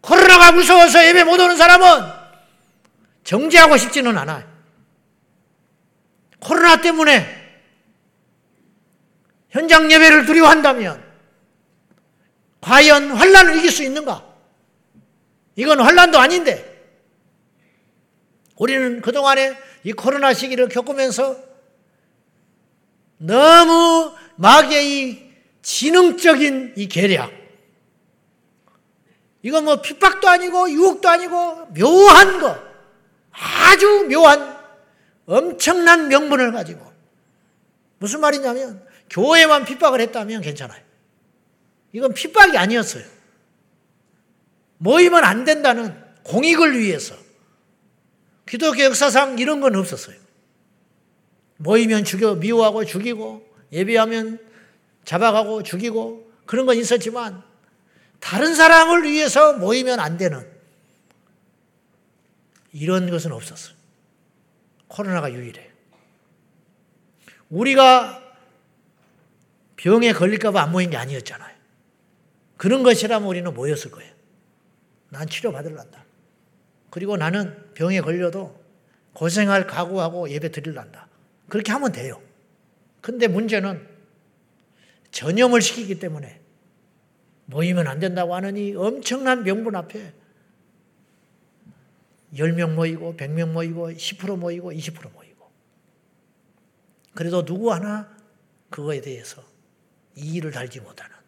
코로나가 무서워서 예배 못 오는 사람은 정지하고 싶지는 않아요. 코로나 때문에 현장 예배를 두려워한다면 과연 환란을 이길 수 있는가? 이건 환란도 아닌데 우리는 그동안에 이 코로나 시기를 겪으면서 너무 마귀의 지능적인 이 계략 이건 뭐 핍박도 아니고 유혹도 아니고 묘한 거 아주 묘한 엄청난 명분을 가지고 무슨 말이냐면 교회만 핍박을 했다면 괜찮아요. 이건 핍박이 아니었어요. 모이면 안 된다는 공익을 위해서. 기독교 역사상 이런 건 없었어요. 모이면 죽여, 미워하고 죽이고, 예배하면 잡아가고 죽이고, 그런 건 있었지만, 다른 사람을 위해서 모이면 안 되는 이런 것은 없었어요. 코로나가 유일해요. 우리가 병에 걸릴까봐 안 모인 게 아니었잖아요. 그런 것이라면 우리는 모였을 거예요. 난 치료받을란다. 그리고 나는 병에 걸려도 고생할 각오하고 예배 드릴란다. 그렇게 하면 돼요. 근데 문제는 전염을 시키기 때문에 모이면 안 된다고 하느니 엄청난 명분 앞에 10명 모이고 100명 모이고 10% 모이고 20% 모이고 그래도 누구 하나 그거에 대해서 이의를 달지 못하는.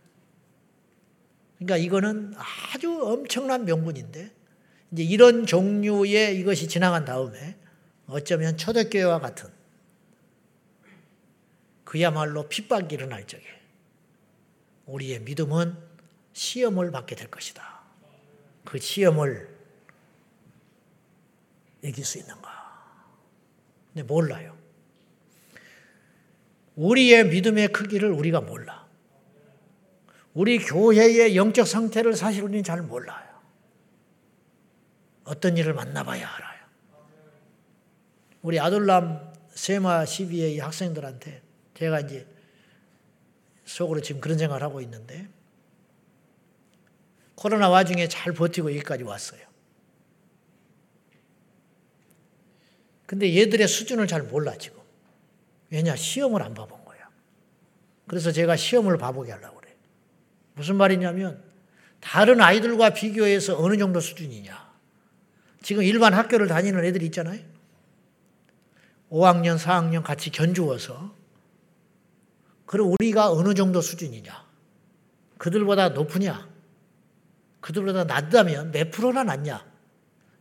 그러니까 이거는 아주 엄청난 명분인데 이제 이런 종류의 이것이 지나간 다음에 어쩌면 초대교회와 같은 그야말로 핍박이 일어날 적에 우리의 믿음은 시험을 받게 될 것이다. 그 시험을 이길 수 있는가? 근데 몰라요. 우리의 믿음의 크기를 우리가 몰라. 우리 교회의 영적 상태를 사실 우리는 잘 몰라요. 어떤 일을 만나봐야 알아요. 우리 아들람 세마 12의 학생들한테 제가 이제 속으로 지금 그런 생각을 하고 있는데 코로나 와중에 잘 버티고 여기까지 왔어요. 근데 얘들의 수준을 잘 몰라 지금. 왜냐 시험을 안 봐본 거야. 그래서 제가 시험을 봐보게 하려고. 무슨 말이냐면 다른 아이들과 비교해서 어느 정도 수준이냐. 지금 일반 학교를 다니는 애들이 있잖아요. 5학년, 4학년 같이 견주어서 그럼 우리가 어느 정도 수준이냐? 그들보다 높으냐? 그들보다 낮다면 몇 프로나 낮냐?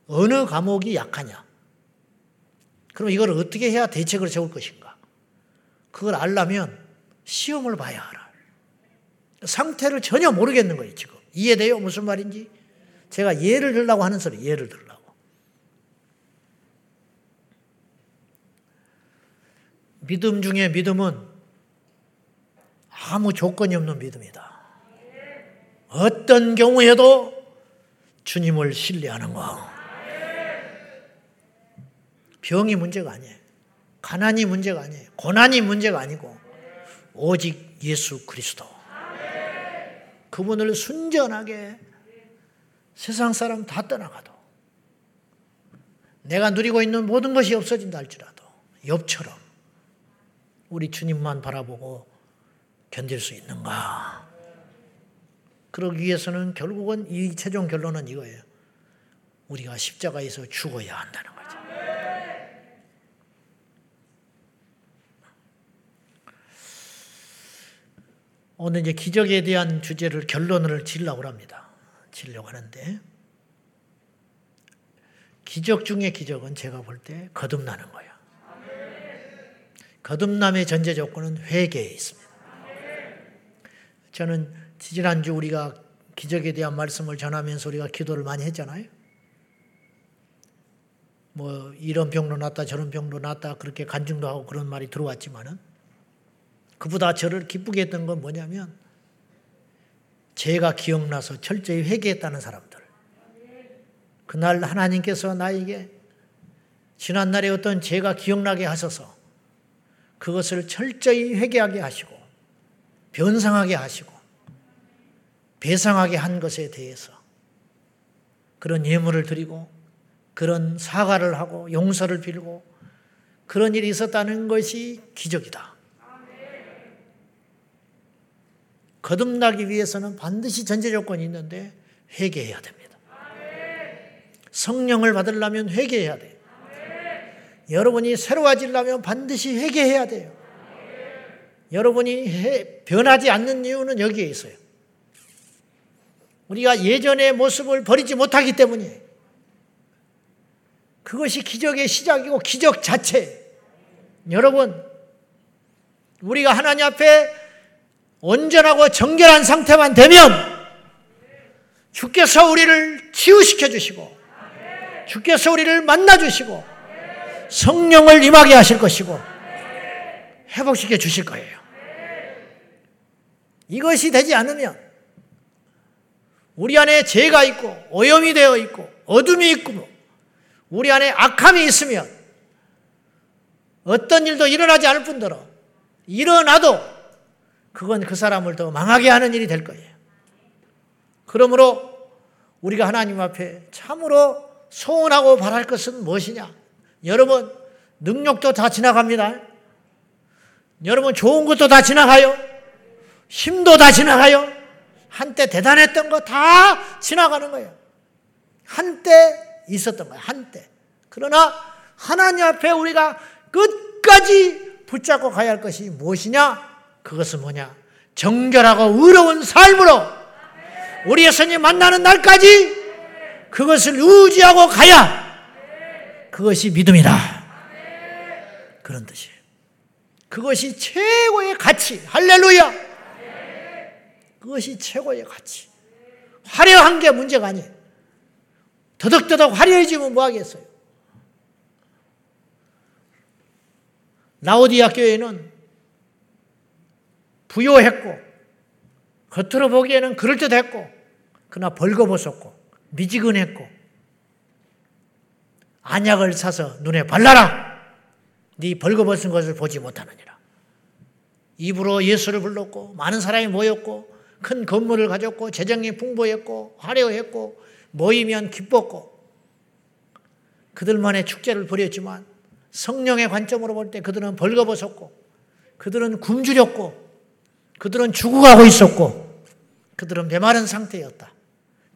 어느 과목이 약하냐? 그럼 이걸 어떻게 해야 대책을 세울 것인가? 그걸 알려면 시험을 봐야 알아. 상태를 전혀 모르겠는 거예요, 지금. 이해돼요? 무슨 말인지? 제가 예를 들라고 하는 소리, 예를 들라고. 믿음 중에 믿음은 아무 조건이 없는 믿음이다. 어떤 경우에도 주님을 신뢰하는 거. 병이 문제가 아니에요. 가난이 문제가 아니에요. 고난이 문제가 아니고 오직 예수 그리스도. 그분을 순전하게 세상 사람 다 떠나가도 내가 누리고 있는 모든 것이 없어진다 할지라도 엽처럼 우리 주님만 바라보고 견딜 수 있는가? 그러기 위해서는 결국은 이 최종 결론은 이거예요. 우리가 십자가에서 죽어야 한다는 오늘 이제 기적에 대한 주제를 결론을 지려고 합니다. 지려고 하는데 기적 중의 기적은 제가 볼 때 거듭나는 거예요. 거듭남의 전제 조건은 회개에 있습니다. 저는 지지난주 우리가 기적에 대한 말씀을 전하면서 우리가 기도를 많이 했잖아요. 뭐 이런 병도 났다 저런 병도 났다 그렇게 간증도 하고 그런 말이 들어왔지만은 그보다 저를 기쁘게 했던 건 뭐냐면 제가 기억나서 철저히 회개했다는 사람들. 그날 하나님께서 나에게 지난날에 어떤 죄가 기억나게 하셔서 그것을 철저히 회개하게 하시고 변상하게 하시고 배상하게 한 것에 대해서 그런 예물을 드리고 그런 사과를 하고 용서를 빌고 그런 일이 있었다는 것이 기적이다. 거듭나기 위해서는 반드시 전제 조건이 있는데 회개해야 됩니다. 성령을 받으려면 회개해야 돼요. 여러분이 새로워지려면 반드시 회개해야 돼요. 여러분이 변하지 않는 이유는 여기에 있어요. 우리가 예전의 모습을 버리지 못하기 때문에 그것이 기적의 시작이고 기적 자체. 여러분, 우리가 하나님 앞에 온전하고 정결한 상태만 되면 주께서 우리를 치유시켜 주시고 주께서 우리를 만나 주시고 성령을 임하게 하실 것이고 회복시켜 주실 거예요. 이것이 되지 않으면 우리 안에 죄가 있고 오염이 되어 있고 어둠이 있고 우리 안에 악함이 있으면 어떤 일도 일어나지 않을 뿐더러 일어나도 그건 그 사람을 더 망하게 하는 일이 될 거예요. 그러므로 우리가 하나님 앞에 참으로 소원하고 바랄 것은 무엇이냐? 여러분, 능력도 다 지나갑니다. 여러분, 좋은 것도 다 지나가요. 힘도 다 지나가요. 한때 대단했던 거 다 지나가는 거예요. 한때 있었던 거예요. 한때. 그러나 하나님 앞에 우리가 끝까지 붙잡고 가야 할 것이 무엇이냐? 그것은 뭐냐? 정결하고 의로운 삶으로 우리 예수님 만나는 날까지 그것을 유지하고 가야 그것이 믿음이다. 그런 뜻이에요. 그것이 최고의 가치. 할렐루야. 그것이 최고의 가치. 화려한 게 문제가 아니에요. 더덕더덕 화려해지면 뭐 하겠어요? 라오디아 교회는 부요했고 겉으로 보기에는 그럴듯했고 그러나 벌거벗었고 미지근했고 안약을 사서 눈에 발라라 네 벌거벗은 것을 보지 못하느니라. 입으로 예수를 불렀고 많은 사람이 모였고 큰 건물을 가졌고 재정이 풍부했고 화려했고 모이면 기뻤고 그들만의 축제를 벌였지만 성령의 관점으로 볼 때 그들은 벌거벗었고 그들은 굶주렸고 그들은 죽어가고 있었고 그들은 메마른 상태였다.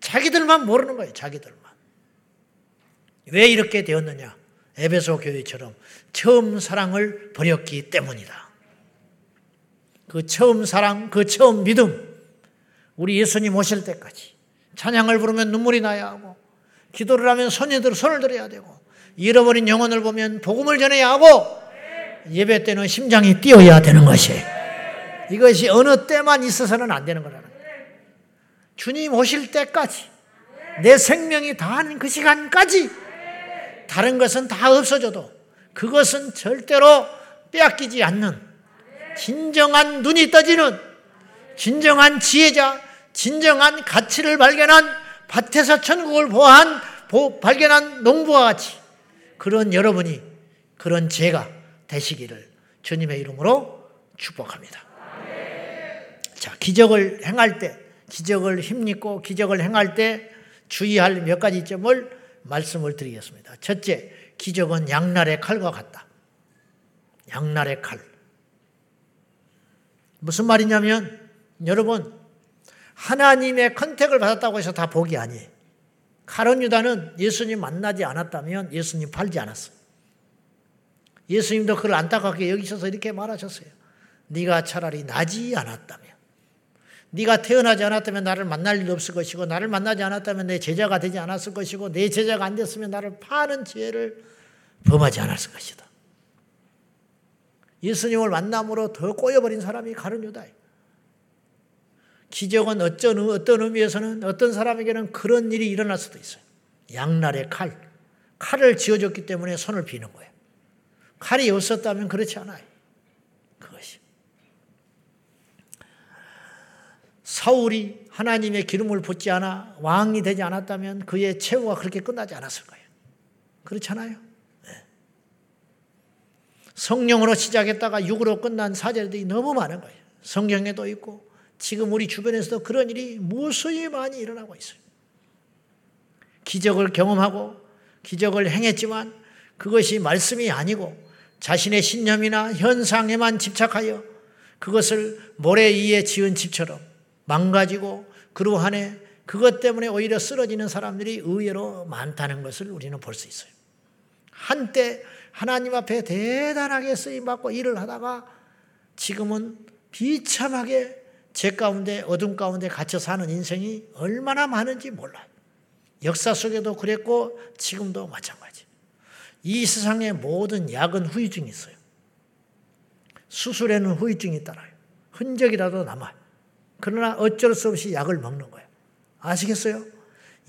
자기들만 모르는 거예요. 자기들만. 왜 이렇게 되었느냐? 에베소 교회처럼 처음 사랑을 버렸기 때문이다. 그 처음 사랑, 그 처음 믿음, 우리 예수님 오실 때까지 찬양을 부르면 눈물이 나야 하고 기도를 하면 손이 들 손을 들어야 되고 잃어버린 영혼을 보면 복음을 전해야 하고 예배 때는 심장이 뛰어야 되는 것이 이것이 어느 때만 있어서는 안 되는 거라는. 주님 오실 때까지 내 생명이 다하는 그 시간까지 다른 것은 다 없어져도 그것은 절대로 빼앗기지 않는 진정한 눈이 떠지는 진정한 지혜자, 진정한 가치를 발견한 밭에서 천국을 보한 발견한 농부와 같이 그런 여러분이 그런 죄가 되시기를 주님의 이름으로 축복합니다. 자, 기적을 행할 때, 기적을 힘입고 기적을 행할 때 주의할 몇 가지 점을 말씀을 드리겠습니다. 첫째, 기적은 양날의 칼과 같다. 양날의 칼. 무슨 말이냐면, 여러분, 하나님의 컨택을 받았다고 해서 다 복이 아니에요. 카론 유다는 예수님 만나지 않았다면 예수님 팔지 않았어요. 예수님도 그걸 안타깝게 여기셔서 이렇게 말하셨어요. 네가 차라리 나지 않았다면 네가 태어나지 않았다면 나를 만날 일 없을 것이고 나를 만나지 않았다면 내 제자가 되지 않았을 것이고 내 제자가 안 됐으면 나를 파는 죄를 범하지 않았을 것이다. 예수님을 만남으로 더 꼬여버린 사람이 가룟 유다예요. 기적은 어쩐, 어떤 의미에서는 어떤 사람에게는 그런 일이 일어날 수도 있어요. 양날의 칼. 칼을 쥐어줬기 때문에 손을 비는 거예요. 칼이 없었다면 그렇지 않아요. 그것이. 사울이 하나님의 기름을 붓지 않아 왕이 되지 않았다면 그의 최후가 그렇게 끝나지 않았을 거예요. 그렇잖아요. 네. 성령으로 시작했다가 육으로 끝난 사절들이 너무 많은 거예요. 성경에도 있고 지금 우리 주변에서도 그런 일이 무수히 많이 일어나고 있어요. 기적을 경험하고 기적을 행했지만 그것이 말씀이 아니고 자신의 신념이나 현상에만 집착하여 그것을 모래 위에 지은 집처럼 망가지고 그러한에 그것 때문에 오히려 쓰러지는 사람들이 의외로 많다는 것을 우리는 볼 수 있어요. 한때 하나님 앞에 대단하게 쓰임받고 일을 하다가 지금은 비참하게 죄 가운데 어둠 가운데 갇혀 사는 인생이 얼마나 많은지 몰라요. 역사 속에도 그랬고 지금도 마찬가지. 이 세상의 모든 약은 후유증이 있어요. 수술에는 후유증이 따라요. 흔적이라도 남아요. 그러나 어쩔 수 없이 약을 먹는 거예요. 아시겠어요?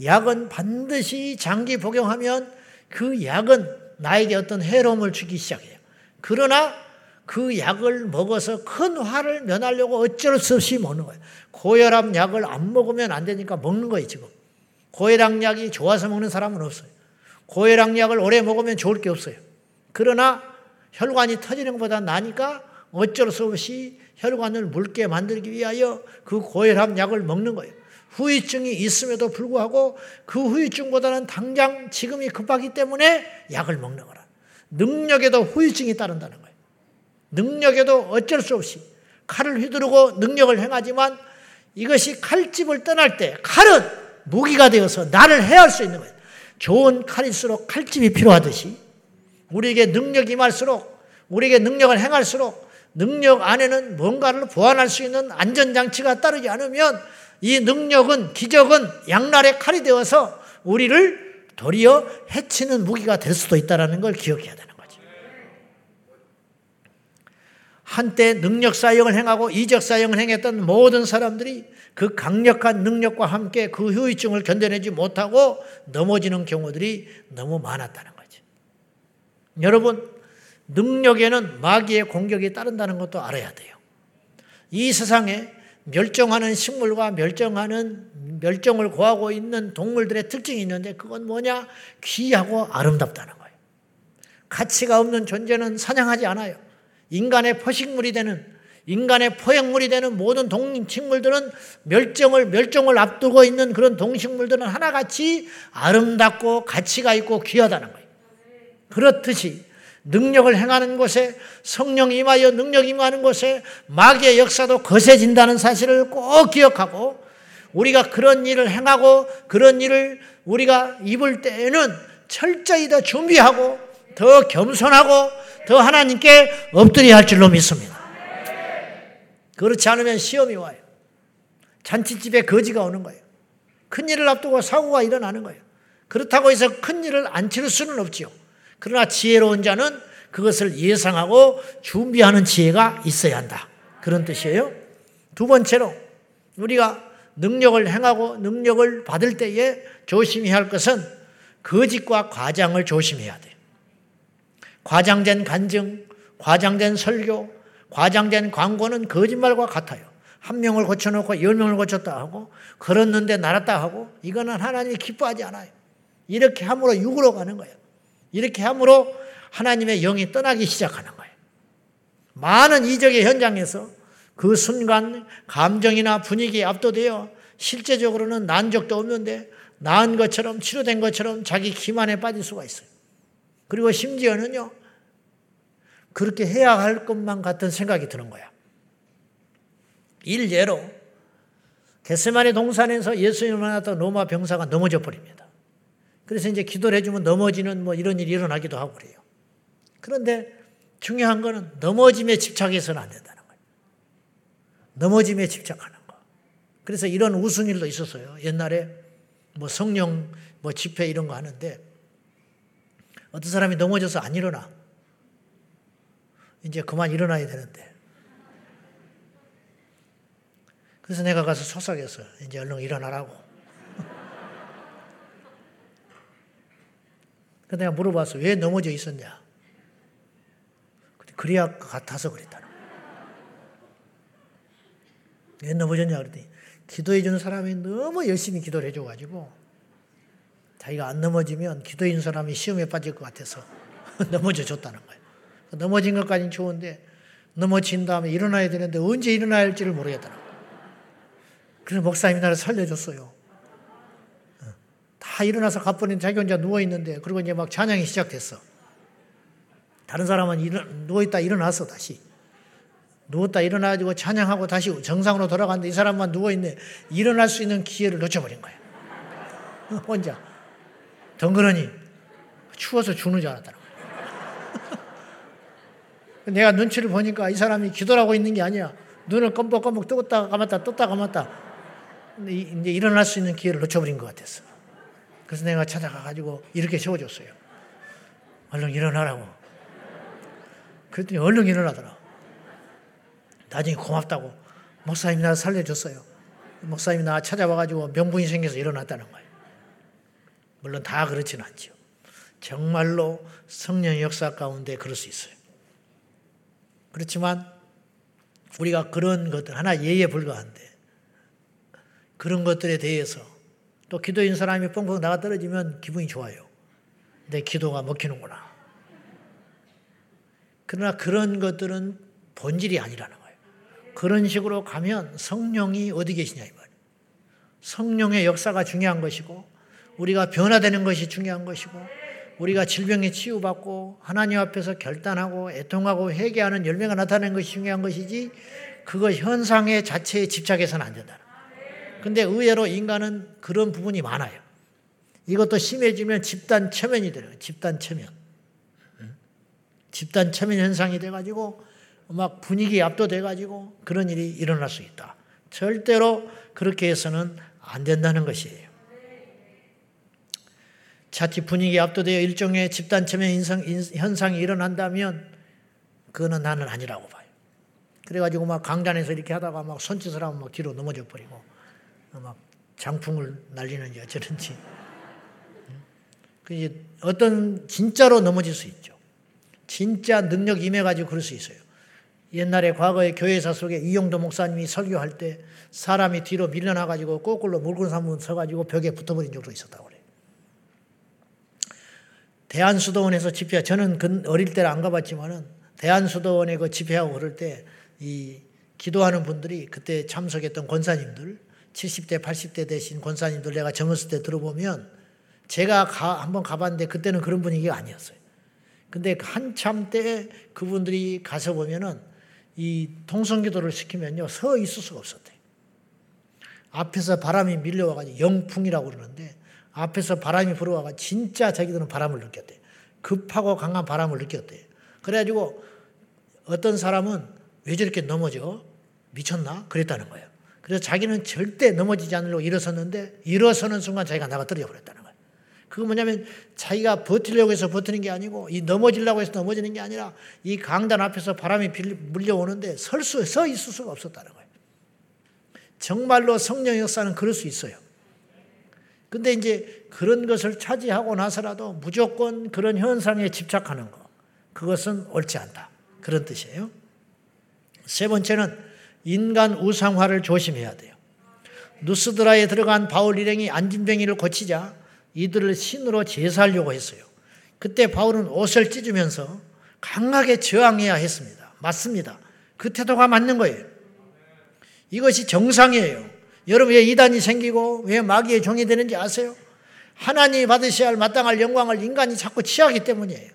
약은 반드시 장기 복용하면 그 약은 나에게 어떤 해로움을 주기 시작해요. 그러나 그 약을 먹어서 큰 화를 면하려고 어쩔 수 없이 먹는 거예요. 고혈압 약을 안 먹으면 안 되니까 먹는 거예요, 지금. 고혈압 약이 좋아서 먹는 사람은 없어요. 고혈압 약을 오래 먹으면 좋을 게 없어요. 그러나 혈관이 터지는 것보다 나니까 어쩔 수 없이 혈관을 묽게 만들기 위하여 그 고혈압 약을 먹는 거예요. 후유증이 있음에도 불구하고 그 후유증보다는 당장 지금이 급하기 때문에 약을 먹는 거라. 능력에도 후유증이 따른다는 거예요. 능력에도 어쩔 수 없이 칼을 휘두르고 능력을 행하지만 이것이 칼집을 떠날 때 칼은 무기가 되어서 나를 해할 수 있는 거예요. 좋은 칼일수록 칼집이 필요하듯이 우리에게 능력이 임할수록 우리에게 능력을 행할수록 능력 안에는 뭔가를 보완할 수 있는 안전장치가 따르지 않으면 이 능력은 기적은 양날의 칼이 되어서 우리를 도리어 해치는 무기가 될 수도 있다는 걸 기억해야 된다. 한때 능력 사역을 행하고 이적 사역을 행했던 모든 사람들이 그 강력한 능력과 함께 그 후유증을 견뎌내지 못하고 넘어지는 경우들이 너무 많았다는 거죠. 여러분, 능력에는 마귀의 공격이 따른다는 것도 알아야 돼요. 이 세상에 멸종하는 식물과 멸종하는 멸종을 고하고 있는 동물들의 특징이 있는데 그건 뭐냐? 귀하고 아름답다는 거예요. 가치가 없는 존재는 사냥하지 않아요. 인간의 포식물이 되는 인간의 포획물이 되는 모든 동식물들은 멸종을 멸종을 앞두고 있는 그런 동식물들은 하나같이 아름답고 가치가 있고 귀하다는 거예요. 그렇듯이 능력을 행하는 곳에 성령 임하여 능력 임하는 곳에 마귀의 역사도 거세진다는 사실을 꼭 기억하고 우리가 그런 일을 행하고 그런 일을 우리가 입을 때에는 철저히 더 준비하고 더 겸손하고 더 하나님께 엎드려야 할 줄로 믿습니다. 그렇지 않으면 시험이 와요. 잔치집에 거지가 오는 거예요. 큰 일을 앞두고 사고가 일어나는 거예요. 그렇다고 해서 큰 일을 안 치를 수는 없지요. 그러나 지혜로운 자는 그것을 예상하고 준비하는 지혜가 있어야 한다. 그런 뜻이에요. 두 번째로 우리가 능력을 행하고 능력을 받을 때에 조심해야 할 것은 거짓과 과장을 조심해야 돼요. 과장된 간증, 과장된 설교, 과장된 광고는 거짓말과 같아요. 한 명을 고쳐놓고 열 명을 고쳤다 하고 걸었는데 날았다 하고 이거는 하나님이 기뻐하지 않아요. 이렇게 함으로 육으로 가는 거예요. 이렇게 함으로 하나님의 영이 떠나기 시작하는 거예요. 많은 이적의 현장에서 그 순간 감정이나 분위기에 압도되어 실제적으로는 난 적도 없는데 나은 것처럼 치료된 것처럼 자기 기만에 빠질 수가 있어요. 그리고 심지어는요, 그렇게 해야 할 것만 같은 생각이 드는 거야. 일예로 게세마네 동산에서 예수님을 만났던 로마 병사가 넘어져 버립니다. 그래서 이제 기도를 해주면 넘어지는 뭐 이런 일이 일어나기도 하고 그래요. 그런데 중요한 거는 넘어짐에 집착해서는 안 된다는 거예요. 넘어짐에 집착하는 거. 그래서 이런 우스운 일도 있었어요. 옛날에 뭐 성령 뭐 집회 이런 거 하는데 어떤 사람이 넘어져서 안 일어나. 이제 그만 일어나야 되는데. 그래서 내가 가서 속삭였어. 이제 얼른 일어나라고. 근데 내가 물어봤어. 왜 넘어져 있었냐? 그래야 같아서 그랬다는 왜 넘어졌냐 그랬더니 기도해 주는 사람이 너무 열심히 기도를 해줘가지고 자기가 안 넘어지면 기도해 주는 사람이 시험에 빠질 것 같아서 넘어져 줬다는 거예요. 넘어진 것까지는 좋은데 넘어진 다음에 일어나야 되는데 언제 일어나야 할지를 모르겠더라고요. 그래서 목사님이 나를 살려줬어요. 일어나서 가버린 자기 혼자 누워있는데 그리고 이제 막 찬양이 시작됐어. 다른 사람은 일어, 누워있다 일어났어 다시. 누웠다 일어나가지고 찬양하고 다시 정상으로 돌아갔는데 이 사람만 누워있네. 일어날 수 있는 기회를 놓쳐버린 거야. 혼자. 덩그러니 추워서 죽는 줄 알았더라고. 내가 눈치를 보니까 이 사람이 기도하고 있는 게 아니야. 눈을 껌뻑껌뻑 뜨었다 감았다 떴다 감았다. 근데 이제 일어날 수 있는 기회를 놓쳐버린 것 같았어. 그래서 내가 찾아가가지고 이렇게 세워줬어요. 얼른 일어나라고. 그랬더니 얼른 일어나더라. 나중에 고맙다고. 목사님이 나 살려줬어요. 목사님이 나 찾아와가지고 명분이 생겨서 일어났다는 거예요. 물론 다 그렇지는 않죠. 정말로 성령 역사 가운데 그럴 수 있어요. 그렇지만 우리가 그런 것들 하나 예에 불과한데 그런 것들에 대해서 또 기도인 사람이 뻥뻥 나가 떨어지면 기분이 좋아요. 내 기도가 먹히는구나. 그러나 그런 것들은 본질이 아니라는 거예요. 그런 식으로 가면 성령이 어디 계시냐 이 말이에요. 성령의 역사가 중요한 것이고 우리가 변화되는 것이 중요한 것이고 우리가 질병에 치유받고 하나님 앞에서 결단하고 애통하고 회개하는 열매가 나타나는 것이 중요한 것이지 그거 현상의 자체에 집착해서는 안 된다. 근데 의외로 인간은 그런 부분이 많아요. 이것도 심해지면 집단 체면이 돼요. 집단 체면. 집단 체면 현상이 돼가지고 막 분위기에 압도돼가지고 그런 일이 일어날 수 있다. 절대로 그렇게 해서는 안 된다는 것이에요. 자칫 분위기에 압도되어 일종의 집단 체면 인상, 현상이 일어난다면 그거는 나는 아니라고 봐요. 그래가지고 막 강단에서 이렇게 하다가 막 손짓을 하면 막 뒤로 넘어져 버리고 막 장풍을 날리는지 어쩌는지. 그 어떤 진짜로 넘어질 수 있죠. 진짜 능력 임해가지고 그럴 수 있어요. 옛날에 과거에 교회사 속에 이용도 목사님이 설교할 때 사람이 뒤로 밀려나가지고 거꾸로 물건 삼으 서가지고 벽에 붙어버린 적도 있었다고 그래요. 대한수도원에서 집회, 저는 어릴 때는 안 가봤지만은 대한수도원에 그 집회하고 그럴 때 이 기도하는 분들이 그때 참석했던 권사님들, 70대, 80대 되신 권사님들 내가 젊었을 때 들어보면 제가 가, 한번 가봤는데 그때는 그런 분위기가 아니었어요. 근데 한참 때 그분들이 가서 보면은 이 통성기도를 시키면요 서 있을 수가 없었대요. 앞에서 바람이 밀려와가지고 영풍이라고 그러는데 앞에서 바람이 불어와가 진짜 자기들은 바람을 느꼈대. 급하고 강한 바람을 느꼈대. 그래가지고 어떤 사람은 왜 저렇게 넘어져? 미쳤나? 그랬다는 거예요. 그래서 자기는 절대 넘어지지 않으려고 일어섰는데 일어서는 순간 자기가 나가 떨어져 버렸다는 거예요. 그거 뭐냐면 자기가 버티려고 해서 버티는 게 아니고 이 넘어지려고 해서 넘어지는 게 아니라 이 강단 앞에서 바람이 물려오는데 설 수, 서 있을 수가 없었다는 거예요. 정말로 성령 역사는 그럴 수 있어요. 근데 이제 그런 것을 차지하고 나서라도 무조건 그런 현상에 집착하는 거. 그것은 옳지 않다. 그런 뜻이에요. 세 번째는 인간 우상화를 조심해야 돼요. 누스드라에 들어간 바울 일행이 안진병이를 고치자 이들을 신으로 제사하려고 했어요. 그때 바울은 옷을 찢으면서 강하게 저항해야 했습니다. 맞습니다. 그 태도가 맞는 거예요. 이것이 정상이에요. 여러분 왜 이단이 생기고 왜 마귀의 종이 되는지 아세요? 하나님이 받으셔야 할 마땅할 영광을 인간이 자꾸 취하기 때문이에요.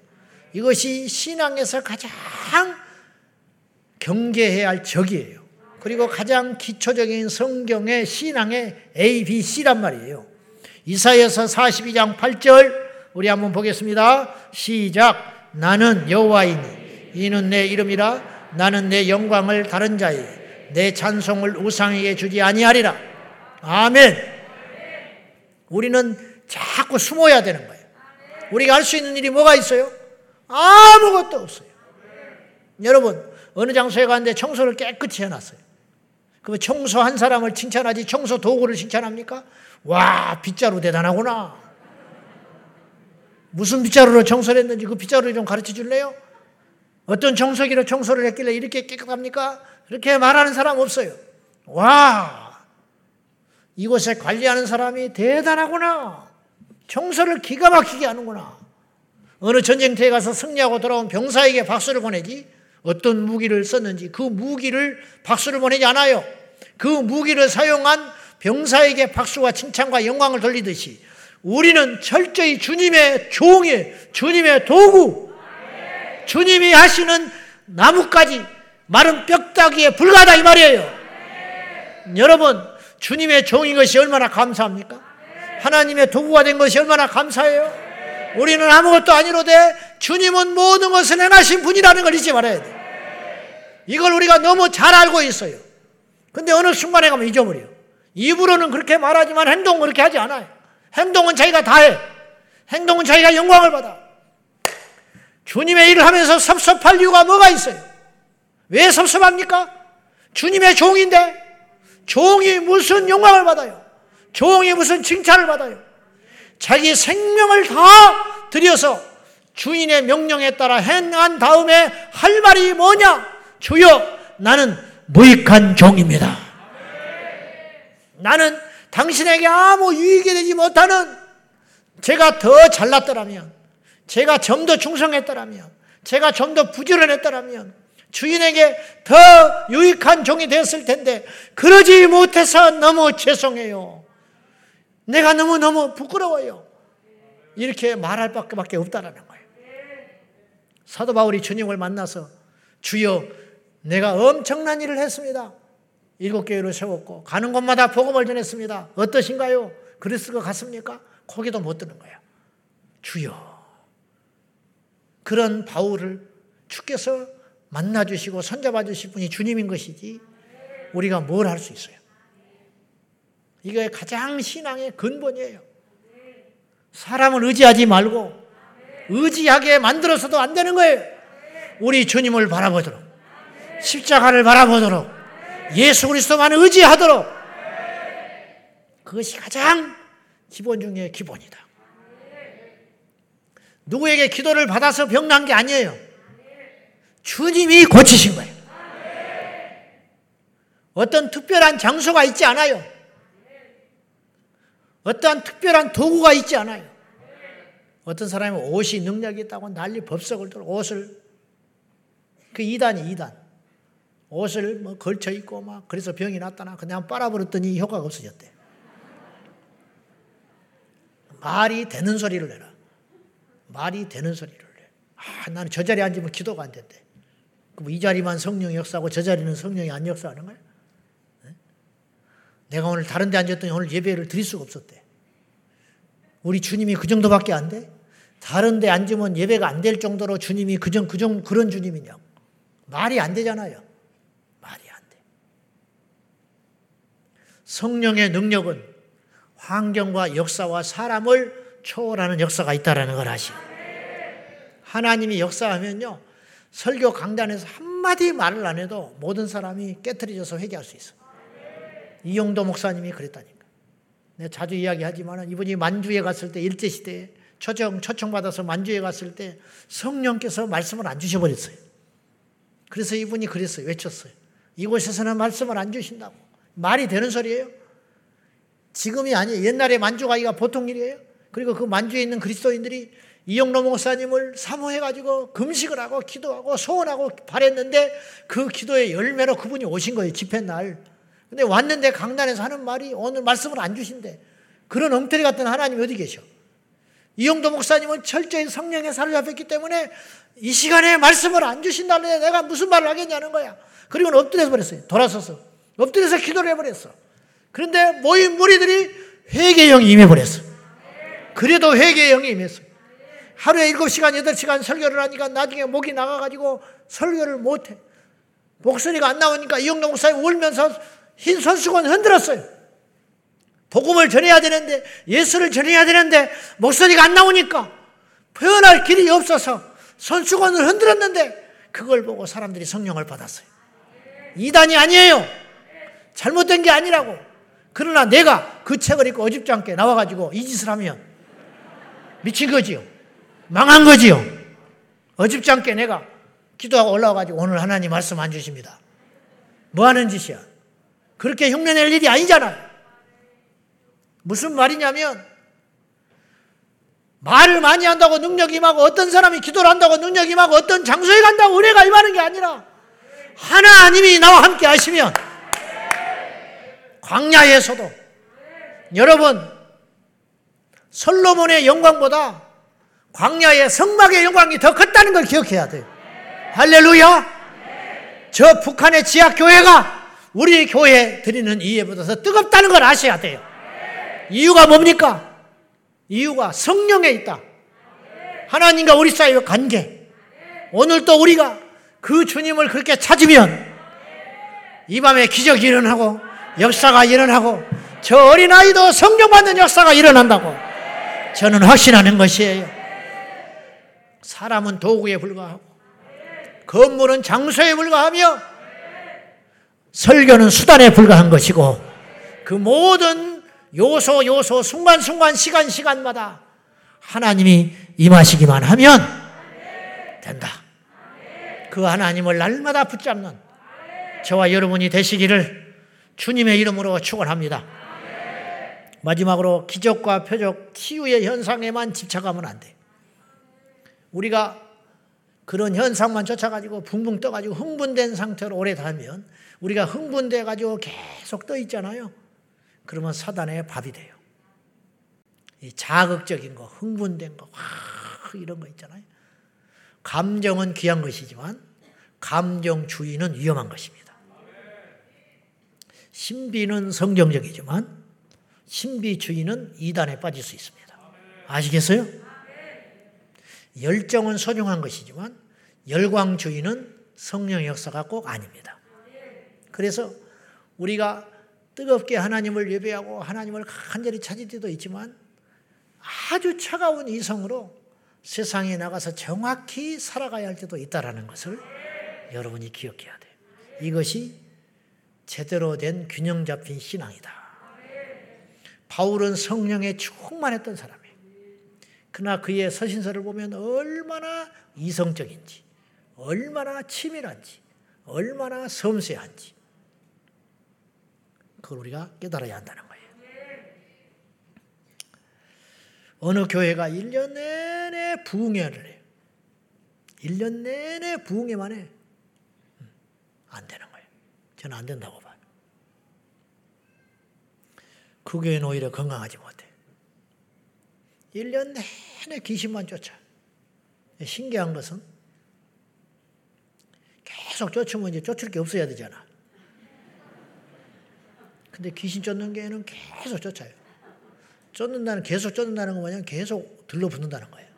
이것이 신앙에서 가장 경계해야 할 적이에요. 그리고 가장 기초적인 성경의 신앙의 A, B, C란 말이에요. 이사여서 42장 8절 우리 한번 보겠습니다. 시작. 나는 여호와이니 이는 내 이름이라 나는 내 영광을 다른 자에 내 찬송을 우상에게 주지 아니하리라. 아멘. 우리는 자꾸 숨어야 되는 거예요. 우리가 할 수 있는 일이 뭐가 있어요? 아무것도 없어요. 여러분, 어느 장소에 갔는데 청소를 깨끗이 해놨어요. 그럼 청소 한 사람을 칭찬하지 청소 도구를 칭찬합니까? 와, 빗자루 대단하구나. 무슨 빗자루로 청소를 했는지 그 빗자루 좀 가르쳐 줄래요? 어떤 청소기로 청소를 했길래 이렇게 깨끗합니까? 그렇게 말하는 사람 없어요. 와, 이곳에 관리하는 사람이 대단하구나. 청소를 기가 막히게 하는구나. 어느 전쟁터에 가서 승리하고 돌아온 병사에게 박수를 보내지 어떤 무기를 썼는지 그 무기를 박수를 보내지 않아요. 그 무기를 사용한 병사에게 박수와 칭찬과 영광을 돌리듯이 우리는 철저히 주님의 종이 주님의 도구, 주님이 하시는 나뭇가지, 마른 뼈다귀에 불과하다 이 말이에요. 여러분, 주님의 종인 것이 얼마나 감사합니까? 하나님의 도구가 된 것이 얼마나 감사해요? 우리는 아무것도 아니로되 주님은 모든 것을 행하신 분이라는 걸 잊지 말아야 돼. 이걸 우리가 너무 잘 알고 있어요. 근데 어느 순간에 가면 잊어버려요. 입으로는 그렇게 말하지만 행동은 그렇게 하지 않아요. 행동은 자기가 다 해. 행동은 자기가 영광을 받아. 주님의 일을 하면서 섭섭할 이유가 뭐가 있어요? 왜 섭섭합니까? 주님의 종인데 종이 무슨 영광을 받아요? 종이 무슨 칭찬을 받아요? 자기 생명을 다 들여서 주인의 명령에 따라 행한 다음에 할 말이 뭐냐? 주여, 나는 무익한 종입니다. 나는 당신에게 아무 유익이 되지 못하는 제가 더 잘났더라면, 제가 좀 더 충성했더라면, 제가 좀 더 부지런했더라면, 주인에게 더 유익한 종이 되었을 텐데 그러지 못해서 너무 죄송해요. 내가 너무너무 부끄러워요. 이렇게 말할 밖에 없다라는 거예요. 사도 바울이 주님을 만나서 주여 내가 엄청난 일을 했습니다. 일곱 교회를 세웠고 가는 곳마다 복음을 전했습니다. 어떠신가요? 그랬을 것 같습니까? 거기도 못 드는 거예요. 주여 그런 바울을 주께서 만나주시고 손잡아 주실 분이 주님인 것이지 우리가 뭘 할 수 있어요. 이게 가장 신앙의 근본이에요. 사람을 의지하지 말고 의지하게 만들어서도 안 되는 거예요. 우리 주님을 바라보도록 십자가를 바라보도록 예수 그리스도만 의지하도록 그것이 가장 기본 중의 기본이다. 누구에게 기도를 받아서 병난 게 아니에요. 주님이 고치신 거예요. 어떤 특별한 장소가 있지 않아요. 어떠한 특별한 도구가 있지 않아요. 어떤 사람이 옷이 능력이 있다고 난리 법석을 들어 옷을 그 이단이 이단 옷을 뭐 걸쳐 입고 막 그래서 병이 났다나 그냥 빨아버렸더니 효과가 없어졌대. 말이 되는 소리를 내라. 말이 되는 소리를 내. 아, 나는 저 자리에 앉으면 기도가 안 된대. 그럼 이 자리만 성령이 역사하고 저 자리는 성령이 안 역사하는 거야? 네? 내가 오늘 다른 데 앉았더니 오늘 예배를 드릴 수가 없었대. 우리 주님이 그 정도밖에 안 돼? 다른 데 앉으면 예배가 안 될 정도로 주님이 그정, 그정, 그런 주님이냐고. 말이 안 되잖아요. 말이 안 돼. 성령의 능력은 환경과 역사와 사람을 초월하는 역사가 있다는 걸 아시오. 하나님이 역사하면요. 설교 강단에서 한마디 말을 안 해도 모든 사람이 깨뜨려져서 회개할 수 있어. 이용도 목사님이 그랬다니까. 내가 자주 이야기하지만 이분이 만주에 갔을 때 일제시대에 초청, 초청받아서 만주에 갔을 때 성령께서 말씀을 안 주셔버렸어요. 그래서 이분이 그랬어요. 외쳤어요. 이곳에서는 말씀을 안 주신다고. 말이 되는 소리예요? 지금이 아니에요. 옛날에 만주가기가 보통 일이에요. 그리고 그 만주에 있는 그리스도인들이 이영로 목사님을 사모해가지고 금식을 하고 기도하고 소원하고 바랬는데 그 기도의 열매로 그분이 오신 거예요. 집회 날. 근데 왔는데 강단에서 하는 말이 오늘 말씀을 안 주신대. 그런 엉터리 같은 하나님이 어디 계셔? 이영도 목사님은 철저히 성령에 사로잡혔기 때문에 이 시간에 말씀을 안 주신다는데 내가 무슨 말을 하겠냐는 거야. 그리고 엎드려서 버렸어요. 돌아서서. 엎드려서 기도를 해버렸어. 그런데 모인 무리들이 회개의 영이 임해버렸어. 그래도 회개의 영이 임했어. 하루에 7시간, 8시간 설교를 하니까 나중에 목이 나가가지고 설교를 못해. 목소리가 안 나오니까 이영동 목사님 울면서 흰 손수건 흔들었어요. 복음을 전해야 되는데, 예수를 전해야 되는데, 목소리가 안 나오니까 표현할 길이 없어서 손수건을 흔들었는데, 그걸 보고 사람들이 성령을 받았어요. 이단이 아니에요. 잘못된 게 아니라고. 그러나 내가 그 책을 읽고 어줍지 않게 나와가지고 이 짓을 하면 미친 거지요. 망한 거지요. 어줍지 않게 내가 기도하고 올라와가지고 오늘 하나님 말씀 안 주십니다. 뭐 하는 짓이야? 그렇게 흉내낼 일이 아니잖아요. 무슨 말이냐면 말을 많이 한다고 능력이 임하고 어떤 사람이 기도를 한다고 능력이 임하고 어떤 장소에 간다고 은혜가 임하는 게 아니라 하나님이 나와 함께 하시면 광야에서도 여러분 솔로몬의 영광보다 광야의 성막의 영광이 더 컸다는 걸 기억해야 돼요. 할렐루야! 저 북한의 지하 교회가 우리 교회 드리는 이해보다 더 뜨겁다는 걸 아셔야 돼요. 이유가 뭡니까? 이유가 성령에 있다. 하나님과 우리 사이의 관계. 오늘 또 우리가 그 주님을 그렇게 찾으면 이 밤에 기적이 일어나고 역사가 일어나고 저 어린아이도 성령 받는 역사가 일어난다고 저는 확신하는 것이에요. 사람은 도구에 불과하고 건물은 장소에 불과하며 설교는 수단에 불과한 것이고 그 모든 요소 요소 순간순간 시간 시간마다 하나님이 임하시기만 하면 된다. 그 하나님을 날마다 붙잡는 저와 여러분이 되시기를 주님의 이름으로 축원합니다. 마지막으로 기적과 표적, 치유의 현상에만 집착하면 안 돼. 우리가 그런 현상만 쫓아가지고 붕붕 떠가지고 흥분된 상태로 오래 살면 우리가 흥분돼가지고 계속 떠 있잖아요. 그러면 사단의 밥이 돼요. 이 자극적인 거, 흥분된 거, 와, 이런 거 있잖아요. 감정은 귀한 것이지만 감정 주의는 위험한 것입니다. 신비는 성경적이지만 신비 주의는 이단에 빠질 수 있습니다. 아시겠어요? 열정은 소중한 것이지만 열광주의는 성령의 역사가 꼭 아닙니다. 그래서 우리가 뜨겁게 하나님을 예배하고 하나님을 간절히 찾을 때도 있지만 아주 차가운 이성으로 세상에 나가서 정확히 살아가야 할 때도 있다라는 것을 여러분이 기억해야 돼요. 이것이 제대로 된 균형 잡힌 신앙이다. 바울은 성령에 충만했던 사람이에요. 그러나 그의 서신서를 보면 얼마나 이성적인지, 얼마나 치밀한지, 얼마나 섬세한지, 그걸 우리가 깨달아야 한다는 거예요. 어느 교회가 1년 내내 부흥회를 해요. 1년 내내 부흥회만 해. 음, 안 되는 거예요. 저는 안 된다고 봐요. 그 교회는 오히려 건강하지 못해. 1년 내내 귀신만 쫓아. 신기한 것은 계속 쫓으면 이제 쫓을 게 없어야 되잖아. 근데 귀신 쫓는 교회는 계속 쫓아요. 쫓는다는, 계속 쫓는다는 거 뭐냐면 계속 들러붙는다는 거예요.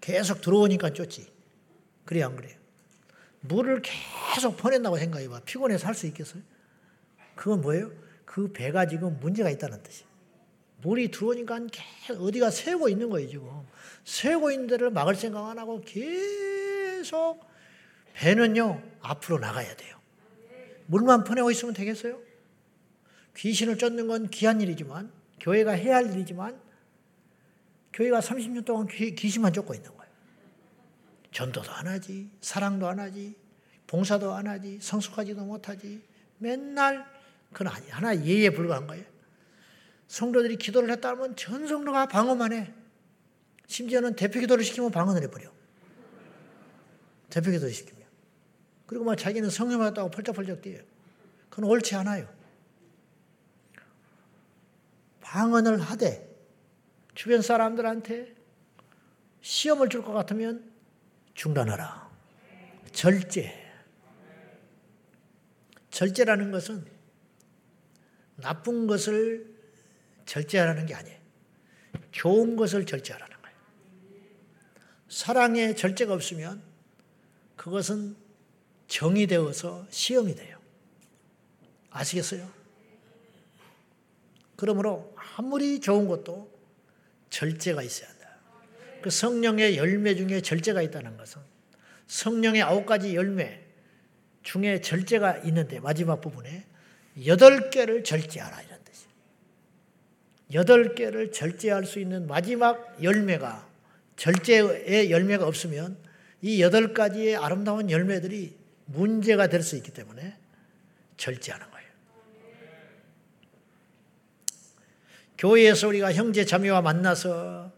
계속 들어오니까 쫓지. 그래, 안 그래요? 물을 계속 퍼낸다고 생각해봐. 피곤해서 할 수 있겠어요? 그건 뭐예요? 그 배가 지금 문제가 있다는 뜻이에요. 물이 들어오니까 어디가 새고 있는 거예요, 지금. 새고 있는 데를 막을 생각 안 하고 계속 배는요, 앞으로 나가야 돼요. 물만 퍼내고 있으면 되겠어요? 귀신을 쫓는 건 귀한 일이지만, 교회가 해야 할 일이지만, 교회가 30년 동안 귀, 귀신만 쫓고 있는 거예요. 전도도 안 하지, 사랑도 안 하지, 봉사도 안 하지, 성숙하지도 못하지, 맨날 그건 하나 예에 불과한 거예요. 성도들이 기도를 했다 하면 전 성도가 방어만 해. 심지어는 대표 기도를 시키면 방언을 해버려. 대표 기도를 시키면. 그리고 막 자기는 성령 받았다고 펄쩍펄쩍 뛰어요. 그건 옳지 않아요. 방언을 하되 주변 사람들한테 시험을 줄 것 같으면 중단하라. 절제. 절제라는 것은 나쁜 것을 절제하라는 게 아니에요. 좋은 것을 절제하라는 거예요. 사랑에 절제가 없으면 그것은 정이 되어서 시험이 돼요. 아시겠어요? 그러므로 아무리 좋은 것도 절제가 있어야 한다. 그 성령의 열매 중에 절제가 있다는 것은 성령의 아홉 가지 열매 중에 절제가 있는데 마지막 부분에 여덟 개를 절제하라 이런 뜻이에요. 여덟 개를 절제할 수 있는 마지막 열매가 절제의 열매가 없으면 이 여덟 가지의 아름다운 열매들이 문제가 될 수 있기 때문에 절제하는 거예요. 교회에서 우리가 형제 자매와 만나서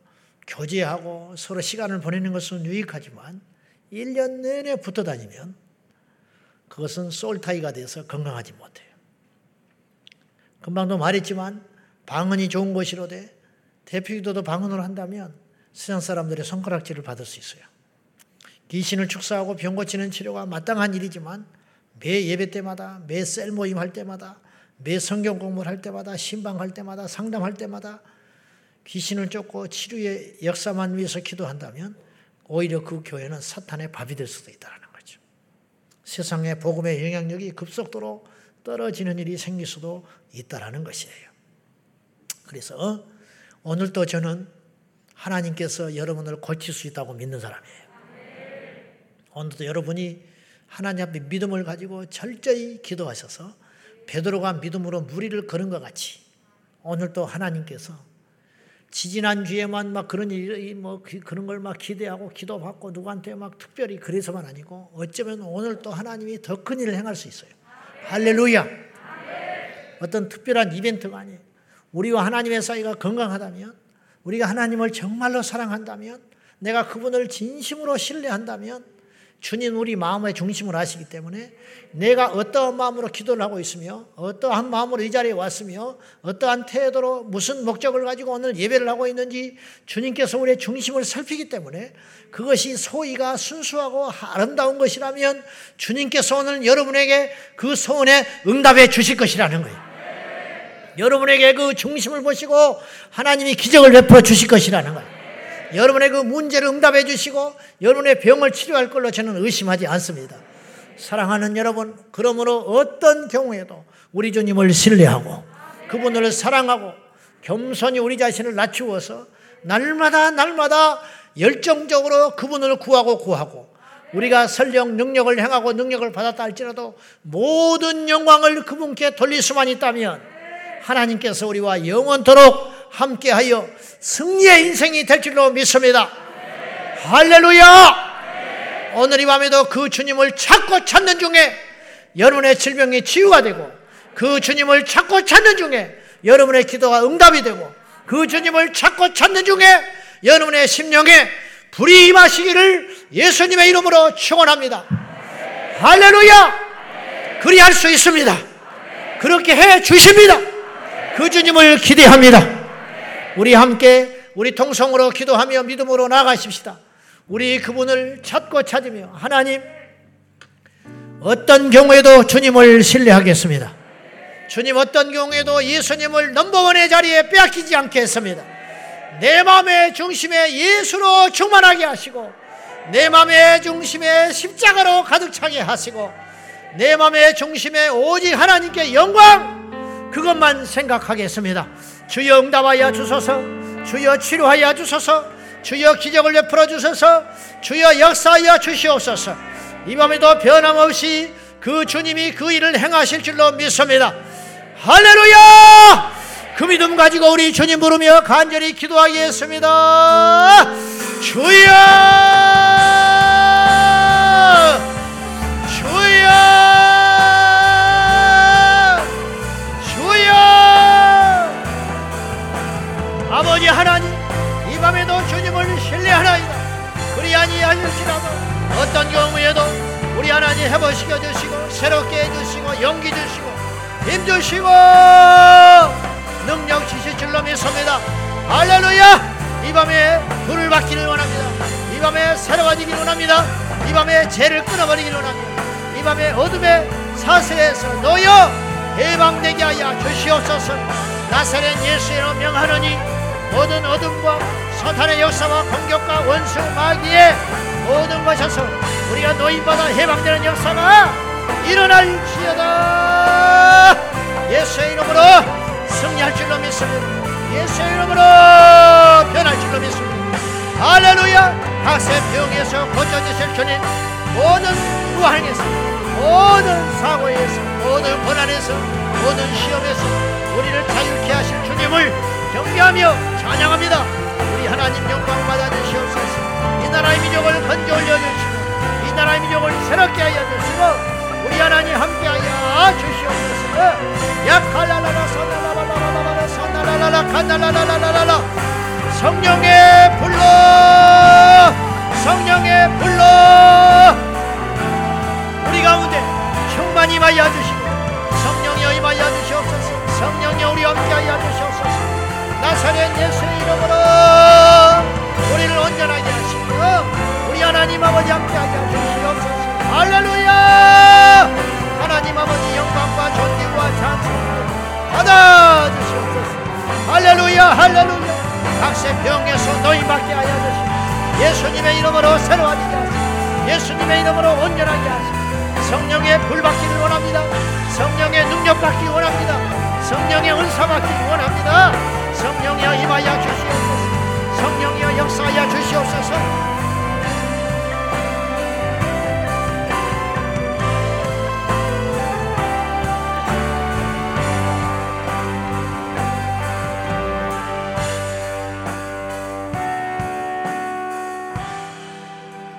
교제하고 서로 시간을 보내는 것은 유익하지만 1년 내내 붙어 다니면 그것은 솔타이가 돼서 건강하지 못해요. 금방도 말했지만 방언이 좋은 것이로되 대표기도도 방언으로 한다면 세상 사람들의 손가락질을 받을 수 있어요. 귀신을 축사하고 병 고치는 치료가 마땅한 일이지만 매 예배 때마다 매 셀 모임 할 때마다 매 성경 공부를 할 때마다 신방할 때마다 상담할 때마다 귀신을 쫓고 치료의 역사만 위해서 기도한다면 오히려 그 교회는 사탄의 밥이 될 수도 있다는 거죠. 세상의 복음의 영향력이 급속도로 떨어지는 일이 생길 수도 있다는 것이에요. 그래서 오늘도 저는 하나님께서 여러분을 고칠 수 있다고 믿는 사람이에요. 오늘도 여러분이 하나님 앞에 믿음을 가지고 철저히 기도하셔서 베드로가 믿음으로 무리를 걸은 것 같이 오늘도 하나님께서 지지난 주에만 막 그런 일, 뭐 그런 걸 막 기대하고 기도받고 누구한테 막 특별히 그래서만 아니고 어쩌면 오늘 또 하나님이 더 큰 일을 행할 수 있어요. 할렐루야. 어떤 특별한 이벤트가 아니에요. 우리와 하나님의 사이가 건강하다면 우리가 하나님을 정말로 사랑한다면 내가 그분을 진심으로 신뢰한다면 주님 우리 마음의 중심을 아시기 때문에 내가 어떠한 마음으로 기도를 하고 있으며 어떠한 마음으로 이 자리에 왔으며 어떠한 태도로 무슨 목적을 가지고 오늘 예배를 하고 있는지 주님께서 우리의 중심을 살피기 때문에 그것이 소위가 순수하고 아름다운 것이라면 주님께서 오늘 여러분에게 그 소원에 응답해 주실 것이라는 거예요. 여러분에게 그 중심을 보시고 하나님이 기적을 베풀어 주실 것이라는 거예요. 여러분의 그 문제를 응답해 주시고 여러분의 병을 치료할 걸로 저는 의심하지 않습니다. 사랑하는 여러분, 그러므로 어떤 경우에도 우리 주님을 신뢰하고 그분을 사랑하고 겸손히 우리 자신을 낮추어서 날마다 날마다 열정적으로 그분을 구하고 구하고 우리가 설령 능력을 행하고 능력을 받았다 할지라도 모든 영광을 그분께 돌릴 수만 있다면 하나님께서 우리와 영원토록 함께하여 승리의 인생이 될 줄로 믿습니다. 할렐루야! 오늘 이 밤에도 그 주님을 찾고 찾는 중에 여러분의 질병이 치유가 되고 그 주님을 찾고 찾는 중에 여러분의 기도가 응답이 되고 그 주님을 찾고 찾는 중에 여러분의 심령에 불이 임하시기를 예수님의 이름으로 축원합니다. 할렐루야! 그리할 수 있습니다. 그렇게 해 주십니다. 그 주님을 기대합니다. 우리 함께 우리 통성으로 기도하며 믿음으로 나가십시다. 우리 그분을 찾고 찾으며 하나님 어떤 경우에도 주님을 신뢰하겠습니다. 주님 어떤 경우에도 예수님을 넘버원의 자리에 빼앗기지 않겠습니다. 내 마음의 중심에 예수로 충만하게 하시고 내 마음의 중심에 십자가로 가득 차게 하시고 내 마음의 중심에 오직 하나님께 영광 그것만 생각하겠습니다. 주여 응답하여 주소서 주여 치료하여 주소서 주여 기적을 베풀어 주소서 주여 역사하여 주시옵소서 이 밤에도 변함없이 그 주님이 그 일을 행하실 줄로 믿습니다. 할렐루야! 그 믿음 가지고 우리 주님 부르며 간절히 기도하겠습니다. 주여! 하나님, 이 밤에도 주님을 신뢰하나이다. 그리 아니하실지라도 어떤 경우에도 우리 하나님 해보시켜 주시고 새롭게 해주시고 용기 주시고 힘 주시고 능력 주실 줄로 믿습니다. 할렐루야! 이 밤에 불을 받기를 원합니다. 이 밤에 새로워지기를 원합니다. 이 밤에 죄를 끊어버리기를 원합니다. 이 밤에 어둠의 사슬에서 놓여 해방되게 하여 주시옵소서. 나사렛 예수로 명하노니 모든 어둠과 사탄의 역사와 공격과 원수 마귀의 모든 것에서 우리가 노인받아 해방되는 역사가 일어날지어다. 예수의 이름으로 승리할 줄로 믿습니다. 예수의 이름으로 변할 줄로 믿습니다. 할렐루야! 각세 병에서 고쳐주실 주님 모든 무한에서 모든 사고에서 모든 고난에서 모든 시험에서 우리를 자유케 하실 주님을 경배하며 찬양합니다. 우리 하나님 영광 받아 주시옵소서. 이 나라의 민족을 건져 올려 주시고 이 나라의 민족을 새롭게 하여 주시고 우리 하나님 함께 하여 주시옵소서. 약할라라라 산나라라라라라 산나라라라 칸나라라라라라 성령의 불로 성령의 불로 우리 가운데 충만히 임하여 주시고 성령이 임하여 주시옵소서 성령이 우리 함께 하여 주시옵소서 나사렛 예수의 이름으로 우리를 온전하게 하시고 우리 하나님 아버지 함께하여 주시옵소서 할렐루야! 하나님 아버지 영광과 존귀와 찬송을 받아 주시옵소서. 할렐루야 할렐루야! 각세 병에서 노인받게 하여 주시옵소서 예수님의 이름으로 새로워지게 하시고 예수님의 이름으로 온전하게 하시고 성령의 불 받기를 원합니다. 성령의 능력 받기 원합니다. 성령의 은사 받기 원합니다 성령이여 임하여 주시옵소서 성령이여 역사하여 주시옵소서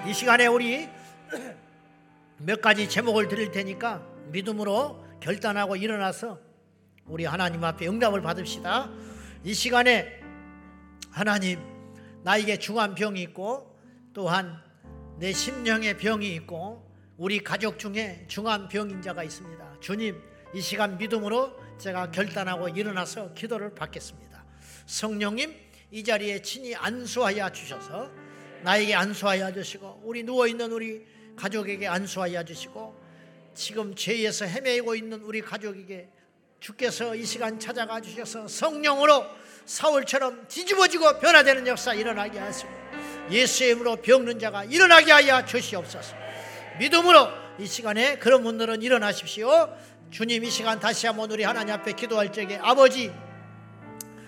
이 시간에 우리 몇 가지 제목을 드릴 테니까 믿음으로 결단하고 일어나서 우리 하나님 앞에 응답을 받읍시다. 이 시간에 하나님 나에게 중한 병이 있고 또한 내 심령의 병이 있고 우리 가족 중에 중한 병인 자가 있습니다. 주님 이 시간 믿음으로 제가 결단하고 일어나서 기도를 받겠습니다. 성령님 이 자리에 친히 안수하여 주셔서 나에게 안수하여 주시고 우리 누워 있는 우리 가족에게 안수하여 주시고 지금 죄에서 헤매고 있는 우리 가족에게 주께서 이 시간 찾아가 주셔서 성령으로 사울처럼 뒤집어지고 변화되는 역사 일어나게 하시고 예수의 이름으로 병든 자가 일어나게 하여 주시옵소서. 믿음으로 이 시간에 그런 분들은 일어나십시오. 주님 이 시간 다시 한번 우리 하나님 앞에 기도할 적에 아버지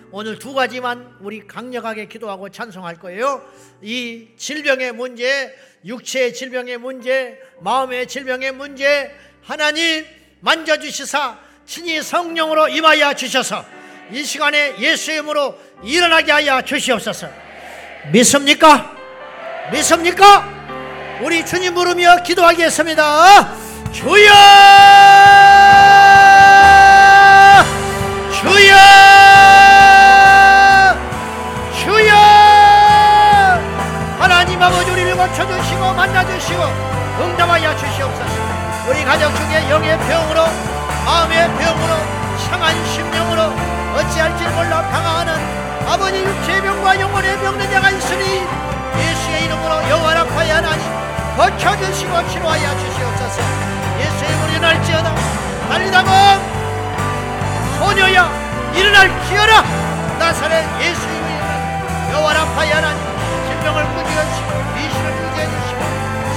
오늘 두 가지만 우리 강력하게 기도하고 찬송할 거예요. 이 질병의 문제, 육체의 질병의 문제, 마음의 질병의 문제 하나님 만져주시사 신이 성령으로 임하여 주셔서 이 시간에 예수의 이름으로 일어나게 하여 주시옵소서. 믿습니까? 믿습니까? 우리 주님 부르며 기도하겠습니다. 주여! 주여! 주여! 하나님 아버지 우리를 고쳐주시고 만나주시고 응답하여 주시옵소서. 우리 가족 중에 영의 병으로 마음의 병으로 상한 심령으로 어찌할지 몰라 방황하는 아버지 육체의 병과 영혼의 병든 자가 있으니 예수의 이름으로 영원한 파이 하나님 고쳐주시고 치료하여 주시옵소서. 예수의 이름으로 일어날지어다. 달리다가 소녀야 일어날지어라! 나사렛 예수의 이름으로 영원한 파이 하나님 질병을 꾸짖으시고 미신을 꾸짖으시고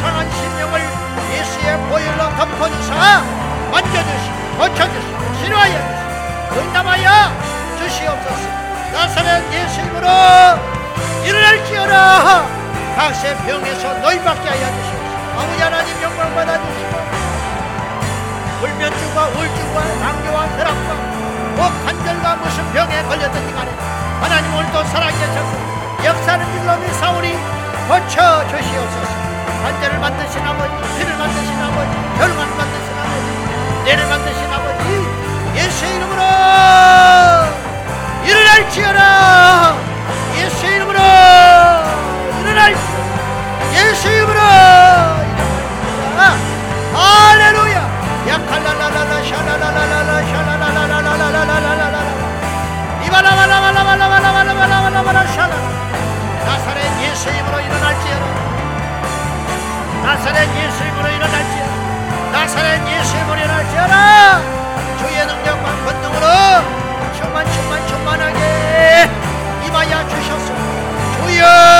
상한 심령을 예수의 보혈로 덮어주사 만져주시고 고쳐주시고 치료하여 응답하여 주시옵소서. 나사렛 예수 이름으로 일어날지어라. 각세 병에서 너희밖에 하여 주시옵소서. 아버지 하나님 영광 받아주시고 불면증과 우울증과 당뇨와 혈압과 목 관절과 무슨 병에 걸렸든지 간에 하나님 오늘도 살아계셔서 역사는 일로 미사오리 고쳐 주시옵소서. 관절을 만드신 아버지 피를 만드신 아버지 혈관을 만드신 아버지 뇌를 만드신 아버지 예수의 이름으로 일어날지어라 예수 이름으로 일어날지어라 예수 이름으로 일어날지어라 할렐루야 야칼라라라라 샤라라라라라 샤라라라라라라라라라라 이바라바라바라바라바라바라바라바라 샤라 나사렛 예수 이름으로 일어날지어라 나사렛 예수 이름으로 일어날지어라 나사렛 예수 이름으로 일어날지어라. 주의 능력과 권능으로 충만 충만 충만하게 임하여 주셨소 주여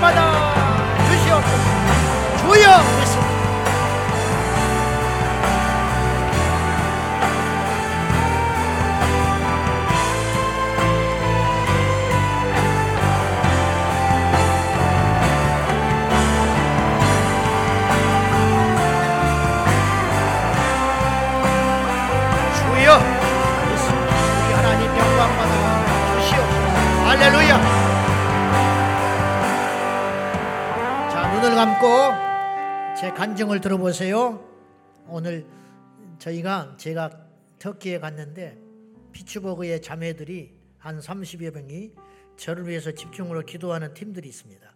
快走 제 간증을 들어보세요. 오늘 저희가 제가 터키에 갔는데 피츠버그의 자매들이 한 30여 명이 저를 위해서 집중으로 기도하는 팀들이 있습니다.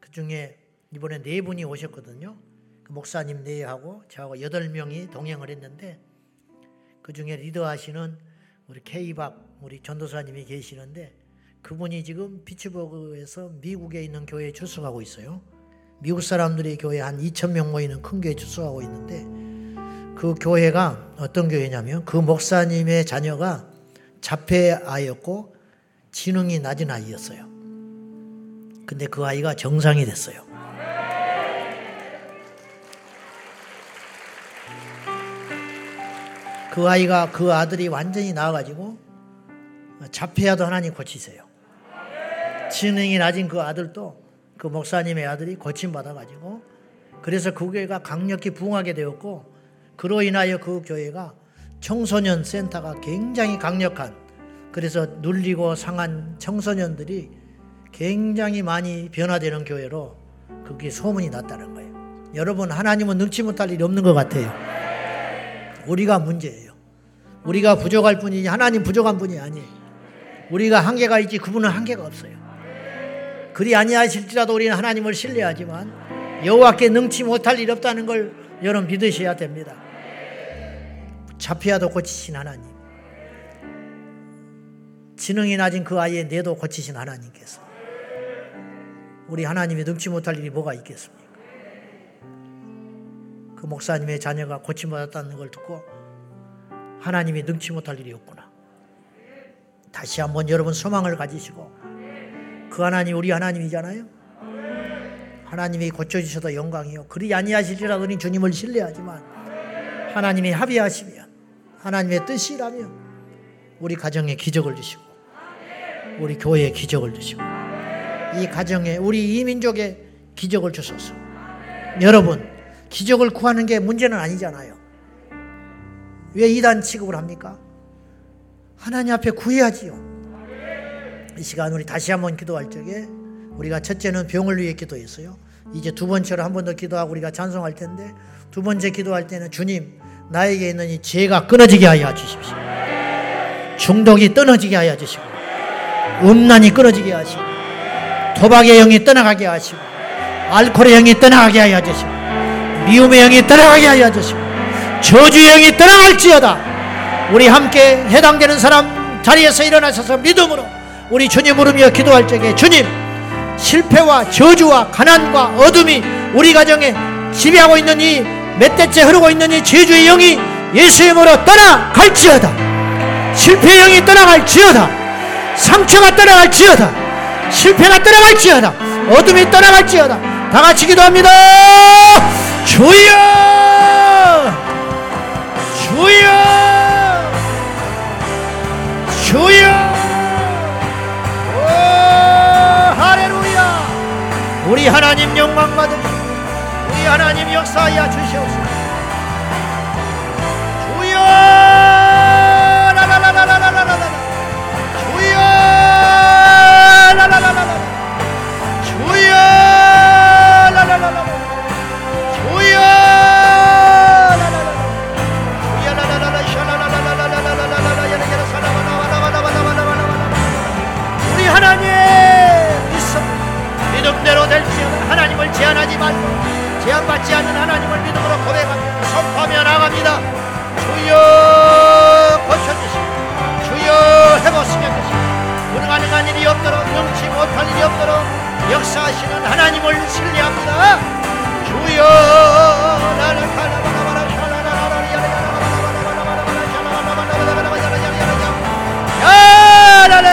그 중에 이번에 네 분이 오셨거든요. 그 목사님 네하고 저하고 여덟 명이 동행을 했는데 그 중에 리더하시는 우리 K박 우리 전도사님이 계시는데 그분이 지금 피츠버그에서 미국에 있는 교회에 출석하고 있어요. 미국 사람들이 교회 한 2천 명 모이는 큰 교회에 출석하고 있는데 그 교회가 어떤 교회냐면 그 목사님의 자녀가 자폐 아이였고 지능이 낮은 아이였어요. 근데 그 아이가 정상이 됐어요. 그 아이가 그 아들이 완전히 나아가지고 자폐아도 하나님 고치세요. 지능이 낮은 그 아들도 그 목사님의 아들이 고침 받아가지고 그래서 그 교회가 강력히 부흥하게 되었고 그로 인하여 그 교회가 청소년 센터가 굉장히 강력한 그래서 눌리고 상한 청소년들이 굉장히 많이 변화되는 교회로 그게 소문이 났다는 거예요. 여러분 하나님은 능치 못할 일이 없는 것 같아요. 우리가 문제예요. 우리가 부족할 뿐이지 하나님 부족한 분이 아니에요. 우리가 한계가 있지 그분은 한계가 없어요. 그리 아니하실지라도 우리는 하나님을 신뢰하지만 여호와께 능치 못할 일 없다는 걸 여러분 믿으셔야 됩니다. 자피아도 고치신 하나님, 지능이 낮은 그 아이의 뇌도 고치신 하나님께서 우리 하나님이 능치 못할 일이 뭐가 있겠습니까? 그 목사님의 자녀가 고침받았다는 걸 듣고 하나님이 능치 못할 일이 없구나. 다시 한번 여러분 소망을 가지시고 그 하나님 우리 하나님이잖아요. 하나님이 고쳐주셔도 영광이요. 그리 아니하시리라 그니 주님을 신뢰하지만 하나님이 합의하시며 하나님의 뜻이라며 우리 가정에 기적을 주시고 우리 교회에 기적을 주시고 이 가정에 우리 이 민족에 기적을 주소서. 여러분 기적을 구하는 게 문제는 아니잖아요. 왜 이단 취급을 합니까? 하나님 앞에 구해야지요. 이 시간 우리 다시 한번 기도할 적에 우리가 첫째는 병을 위해 기도했어요. 이제 두 번째로 한 번 더 기도하고 우리가 찬송할 텐데 두 번째 기도할 때는 주님 나에게 있는 이 죄가 끊어지게 하여 주십시오. 중독이 끊어지게 하여 주시고 음란이 끊어지게 하시고 도박의 영이 떠나가게 하시고 알코올의 영이 떠나가게 하여 주시고 미움의 영이 떠나가게 하여 주시고 저주의 영이 떠나갈지어다 우리 함께 해당되는 사람 자리에서 일어나셔서 믿음으로 우리 주님 으로며 기도할 적에 주님 실패와 저주와 가난과 어둠이 우리 가정에 지배하고 있는 이 몇 대째 흐르고 있는 이 제주의 영이 예수의 이름으로 떠나갈지어다. 실패의 영이 떠나갈지어다. 상처가 떠나갈지어다. 실패가 떠나갈지어다. 어둠이 떠나갈지어다. 다 같이 기도합니다. 주여! 주여! 주여! 하나님 영광 받으시고 우리 하나님 역사하여 주시옵소서. 주여! 라라라라라라라라 주여! 라라라라라. 주여! 받지 않는 하나님을 믿음으로 고백하며 선포하며 나갑니다. 주여 고쳐주시고 주여 해보시면 되시고 불가능한 일이 없도록 능치 못할 일이 없도록 역사하시는 하나님을 신뢰합니다. 주여 나는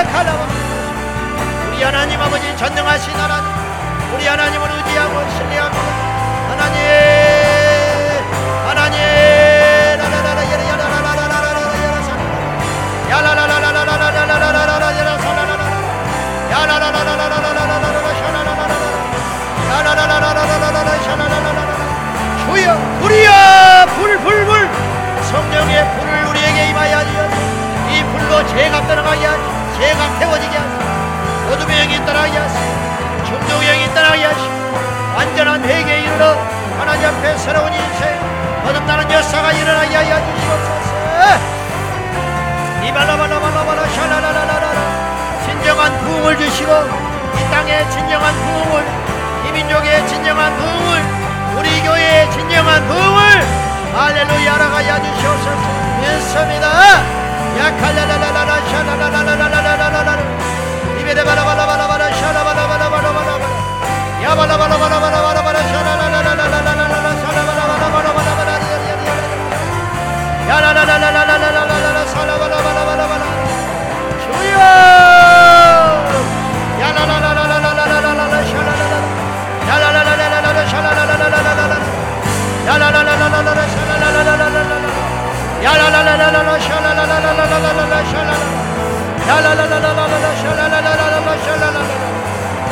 하나 우리 하나님 아버지 전능하신 하나님 우리 하나님을 의지하고 신뢰하고 이 주시옵소서 이발라발라발라발라 샤라라라라라 진정한 부흥을 주시고 이 땅에 진정한 부흥을 이 민족의 진정한 부흥을 우리 교회의 진정한 부흥을 할렐루야 라 가야 주시옵소서. 믿습니다. 야칼라라라라 샤라라라라라라라라 이베레바라바라바라바라 샤라바라바라바라바라 야바라바라바라바라바라 샤라라라라라라라라 샤라바라바라바라바라 야라라라라라라라라라 샤라바라바라바라 주여 야라라라라라 샤라라라라라라 샤라라 야라라라라라라 샤라라라라라 샤라라라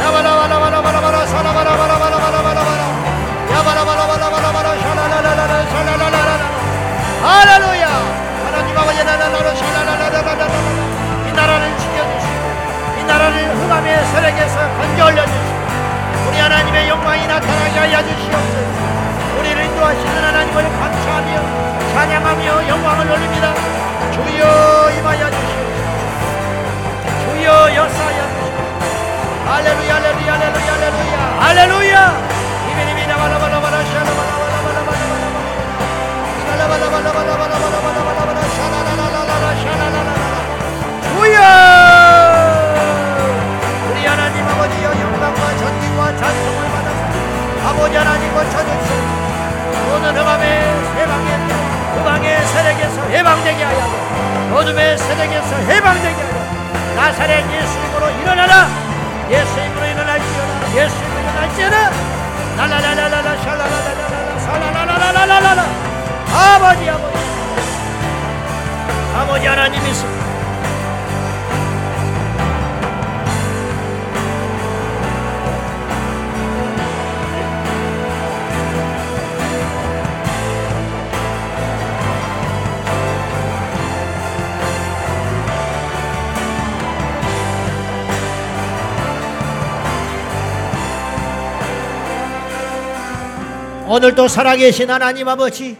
야바라바라바라바라바라 샤라바라바라바라바라바라 야바라바라바라바라바라 샤라라라라라 샤라라라라 할렐루야 하나님 아버지 나라로 샤라라라라라라 이 나라를 인도하시는 하나님을 감사하며 찬양하며 영광을 올립니다 주여 임하여 주시옵소서 주여 역사하여 주시옵소서 할렐루야 할렐루야 할렐루야 할렐루야 할렐루야 이비리비 나 바라바라바라 샤라바라바라바라바라바라 샤라바라바라바라바라바라바라 샤라라라라라 샤라라라라 주여 우리 하나님 아버지여 영광과 전기와 찬송을 받아서 아버지 하나님 고쳐주시옵소서 오늘 흑암의 해방의 흑암의 세력에서 해방되게 하여 어둠의 세력에서 해방되게 하여 나사렛 예수님으로 일어나라. 예수님으로 일어날지어다. 예수님으로 일어날지어다. 라라라라라라 샬라라라라라 살라라라라라라라. 아버지 아버지. 아버지 하나님 있습니다 오늘도 살아계신 하나님 아버지,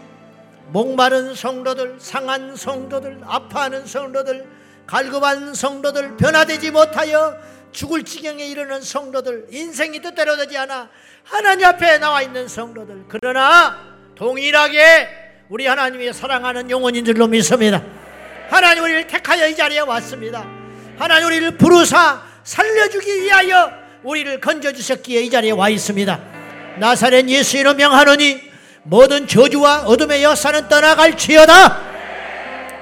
목마른 성도들, 상한 성도들, 아파하는 성도들, 갈급한 성도들, 변화되지 못하여 죽을 지경에 이르는 성도들, 인생이 뜻대로 되지 않아 하나님 앞에 나와 있는 성도들, 그러나 동일하게 우리 하나님이 사랑하는 영혼인 줄로 믿습니다. 하나님 우리를 택하여 이 자리에 왔습니다. 하나님 우리를 부르사 살려주기 위하여 우리를 건져주셨기에 이 자리에 와 있습니다. 나사렛 예수 이름 명하노니 모든 저주와 어둠의 역사는 떠나갈지어다.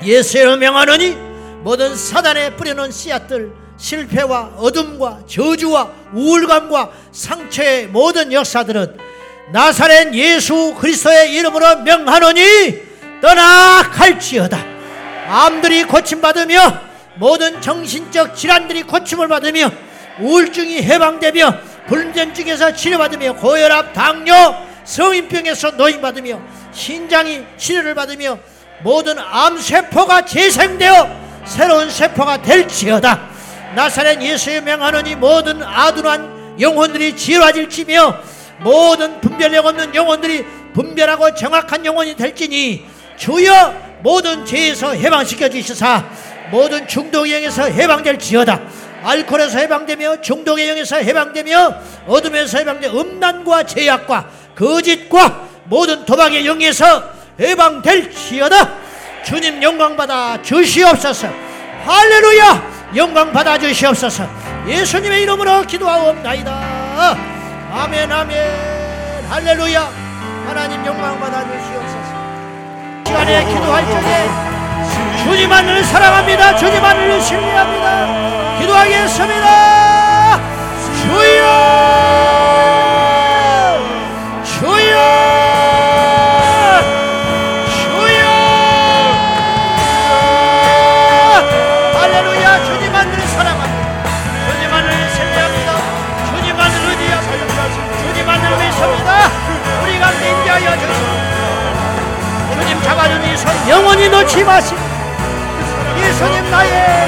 예수 이름 명하노니 모든 사단에 뿌려놓은 씨앗들 실패와 어둠과 저주와 우울감과 상처의 모든 역사들은 나사렛 예수 그리스도의 이름으로 명하노니 떠나갈지어다. 암들이 고침받으며 모든 정신적 질환들이 고침을 받으며 우울증이 해방되며 불전 중에서 치료받으며 고혈압, 당뇨, 성인병에서 노인받으며 신장이 치료를 받으며 모든 암세포가 재생되어 새로운 세포가 될지어다. 나사렛 예수의 명하노니 모든 아둔한 영혼들이 지혜로질지며 모든 분별력 없는 영혼들이 분별하고 정확한 영혼이 될지니 주여 모든 죄에서 해방시켜 주시사 모든 중독 영에서 해방될지어다. 알코올에서 해방되며 중독의 영에서 해방되며 어둠에서 해방되 음란과 제약과 거짓과 모든 도박의 영에서 해방될지어다. 주님 영광 받아 주시옵소서. 할렐루야! 영광 받아 주시옵소서. 예수님의 이름으로 기도하옵나이다. 아멘 아멘. 할렐루야! 하나님 영광 받아 주시옵소서. 시간에 기도할 적에 주님만을 사랑합니다. 주님만을 신뢰합니다. 기도하겠습니다. 주여! 주여! 주여! 할렐루야! 주님만을 사랑합니다. 주님만을 신뢰합니다. 주님만을 의지야. 주님만을 믿습니다. 우리가 인자여 주소. 주님 잡아준 이 손 영원히 놓지 마시고 이 손님 나의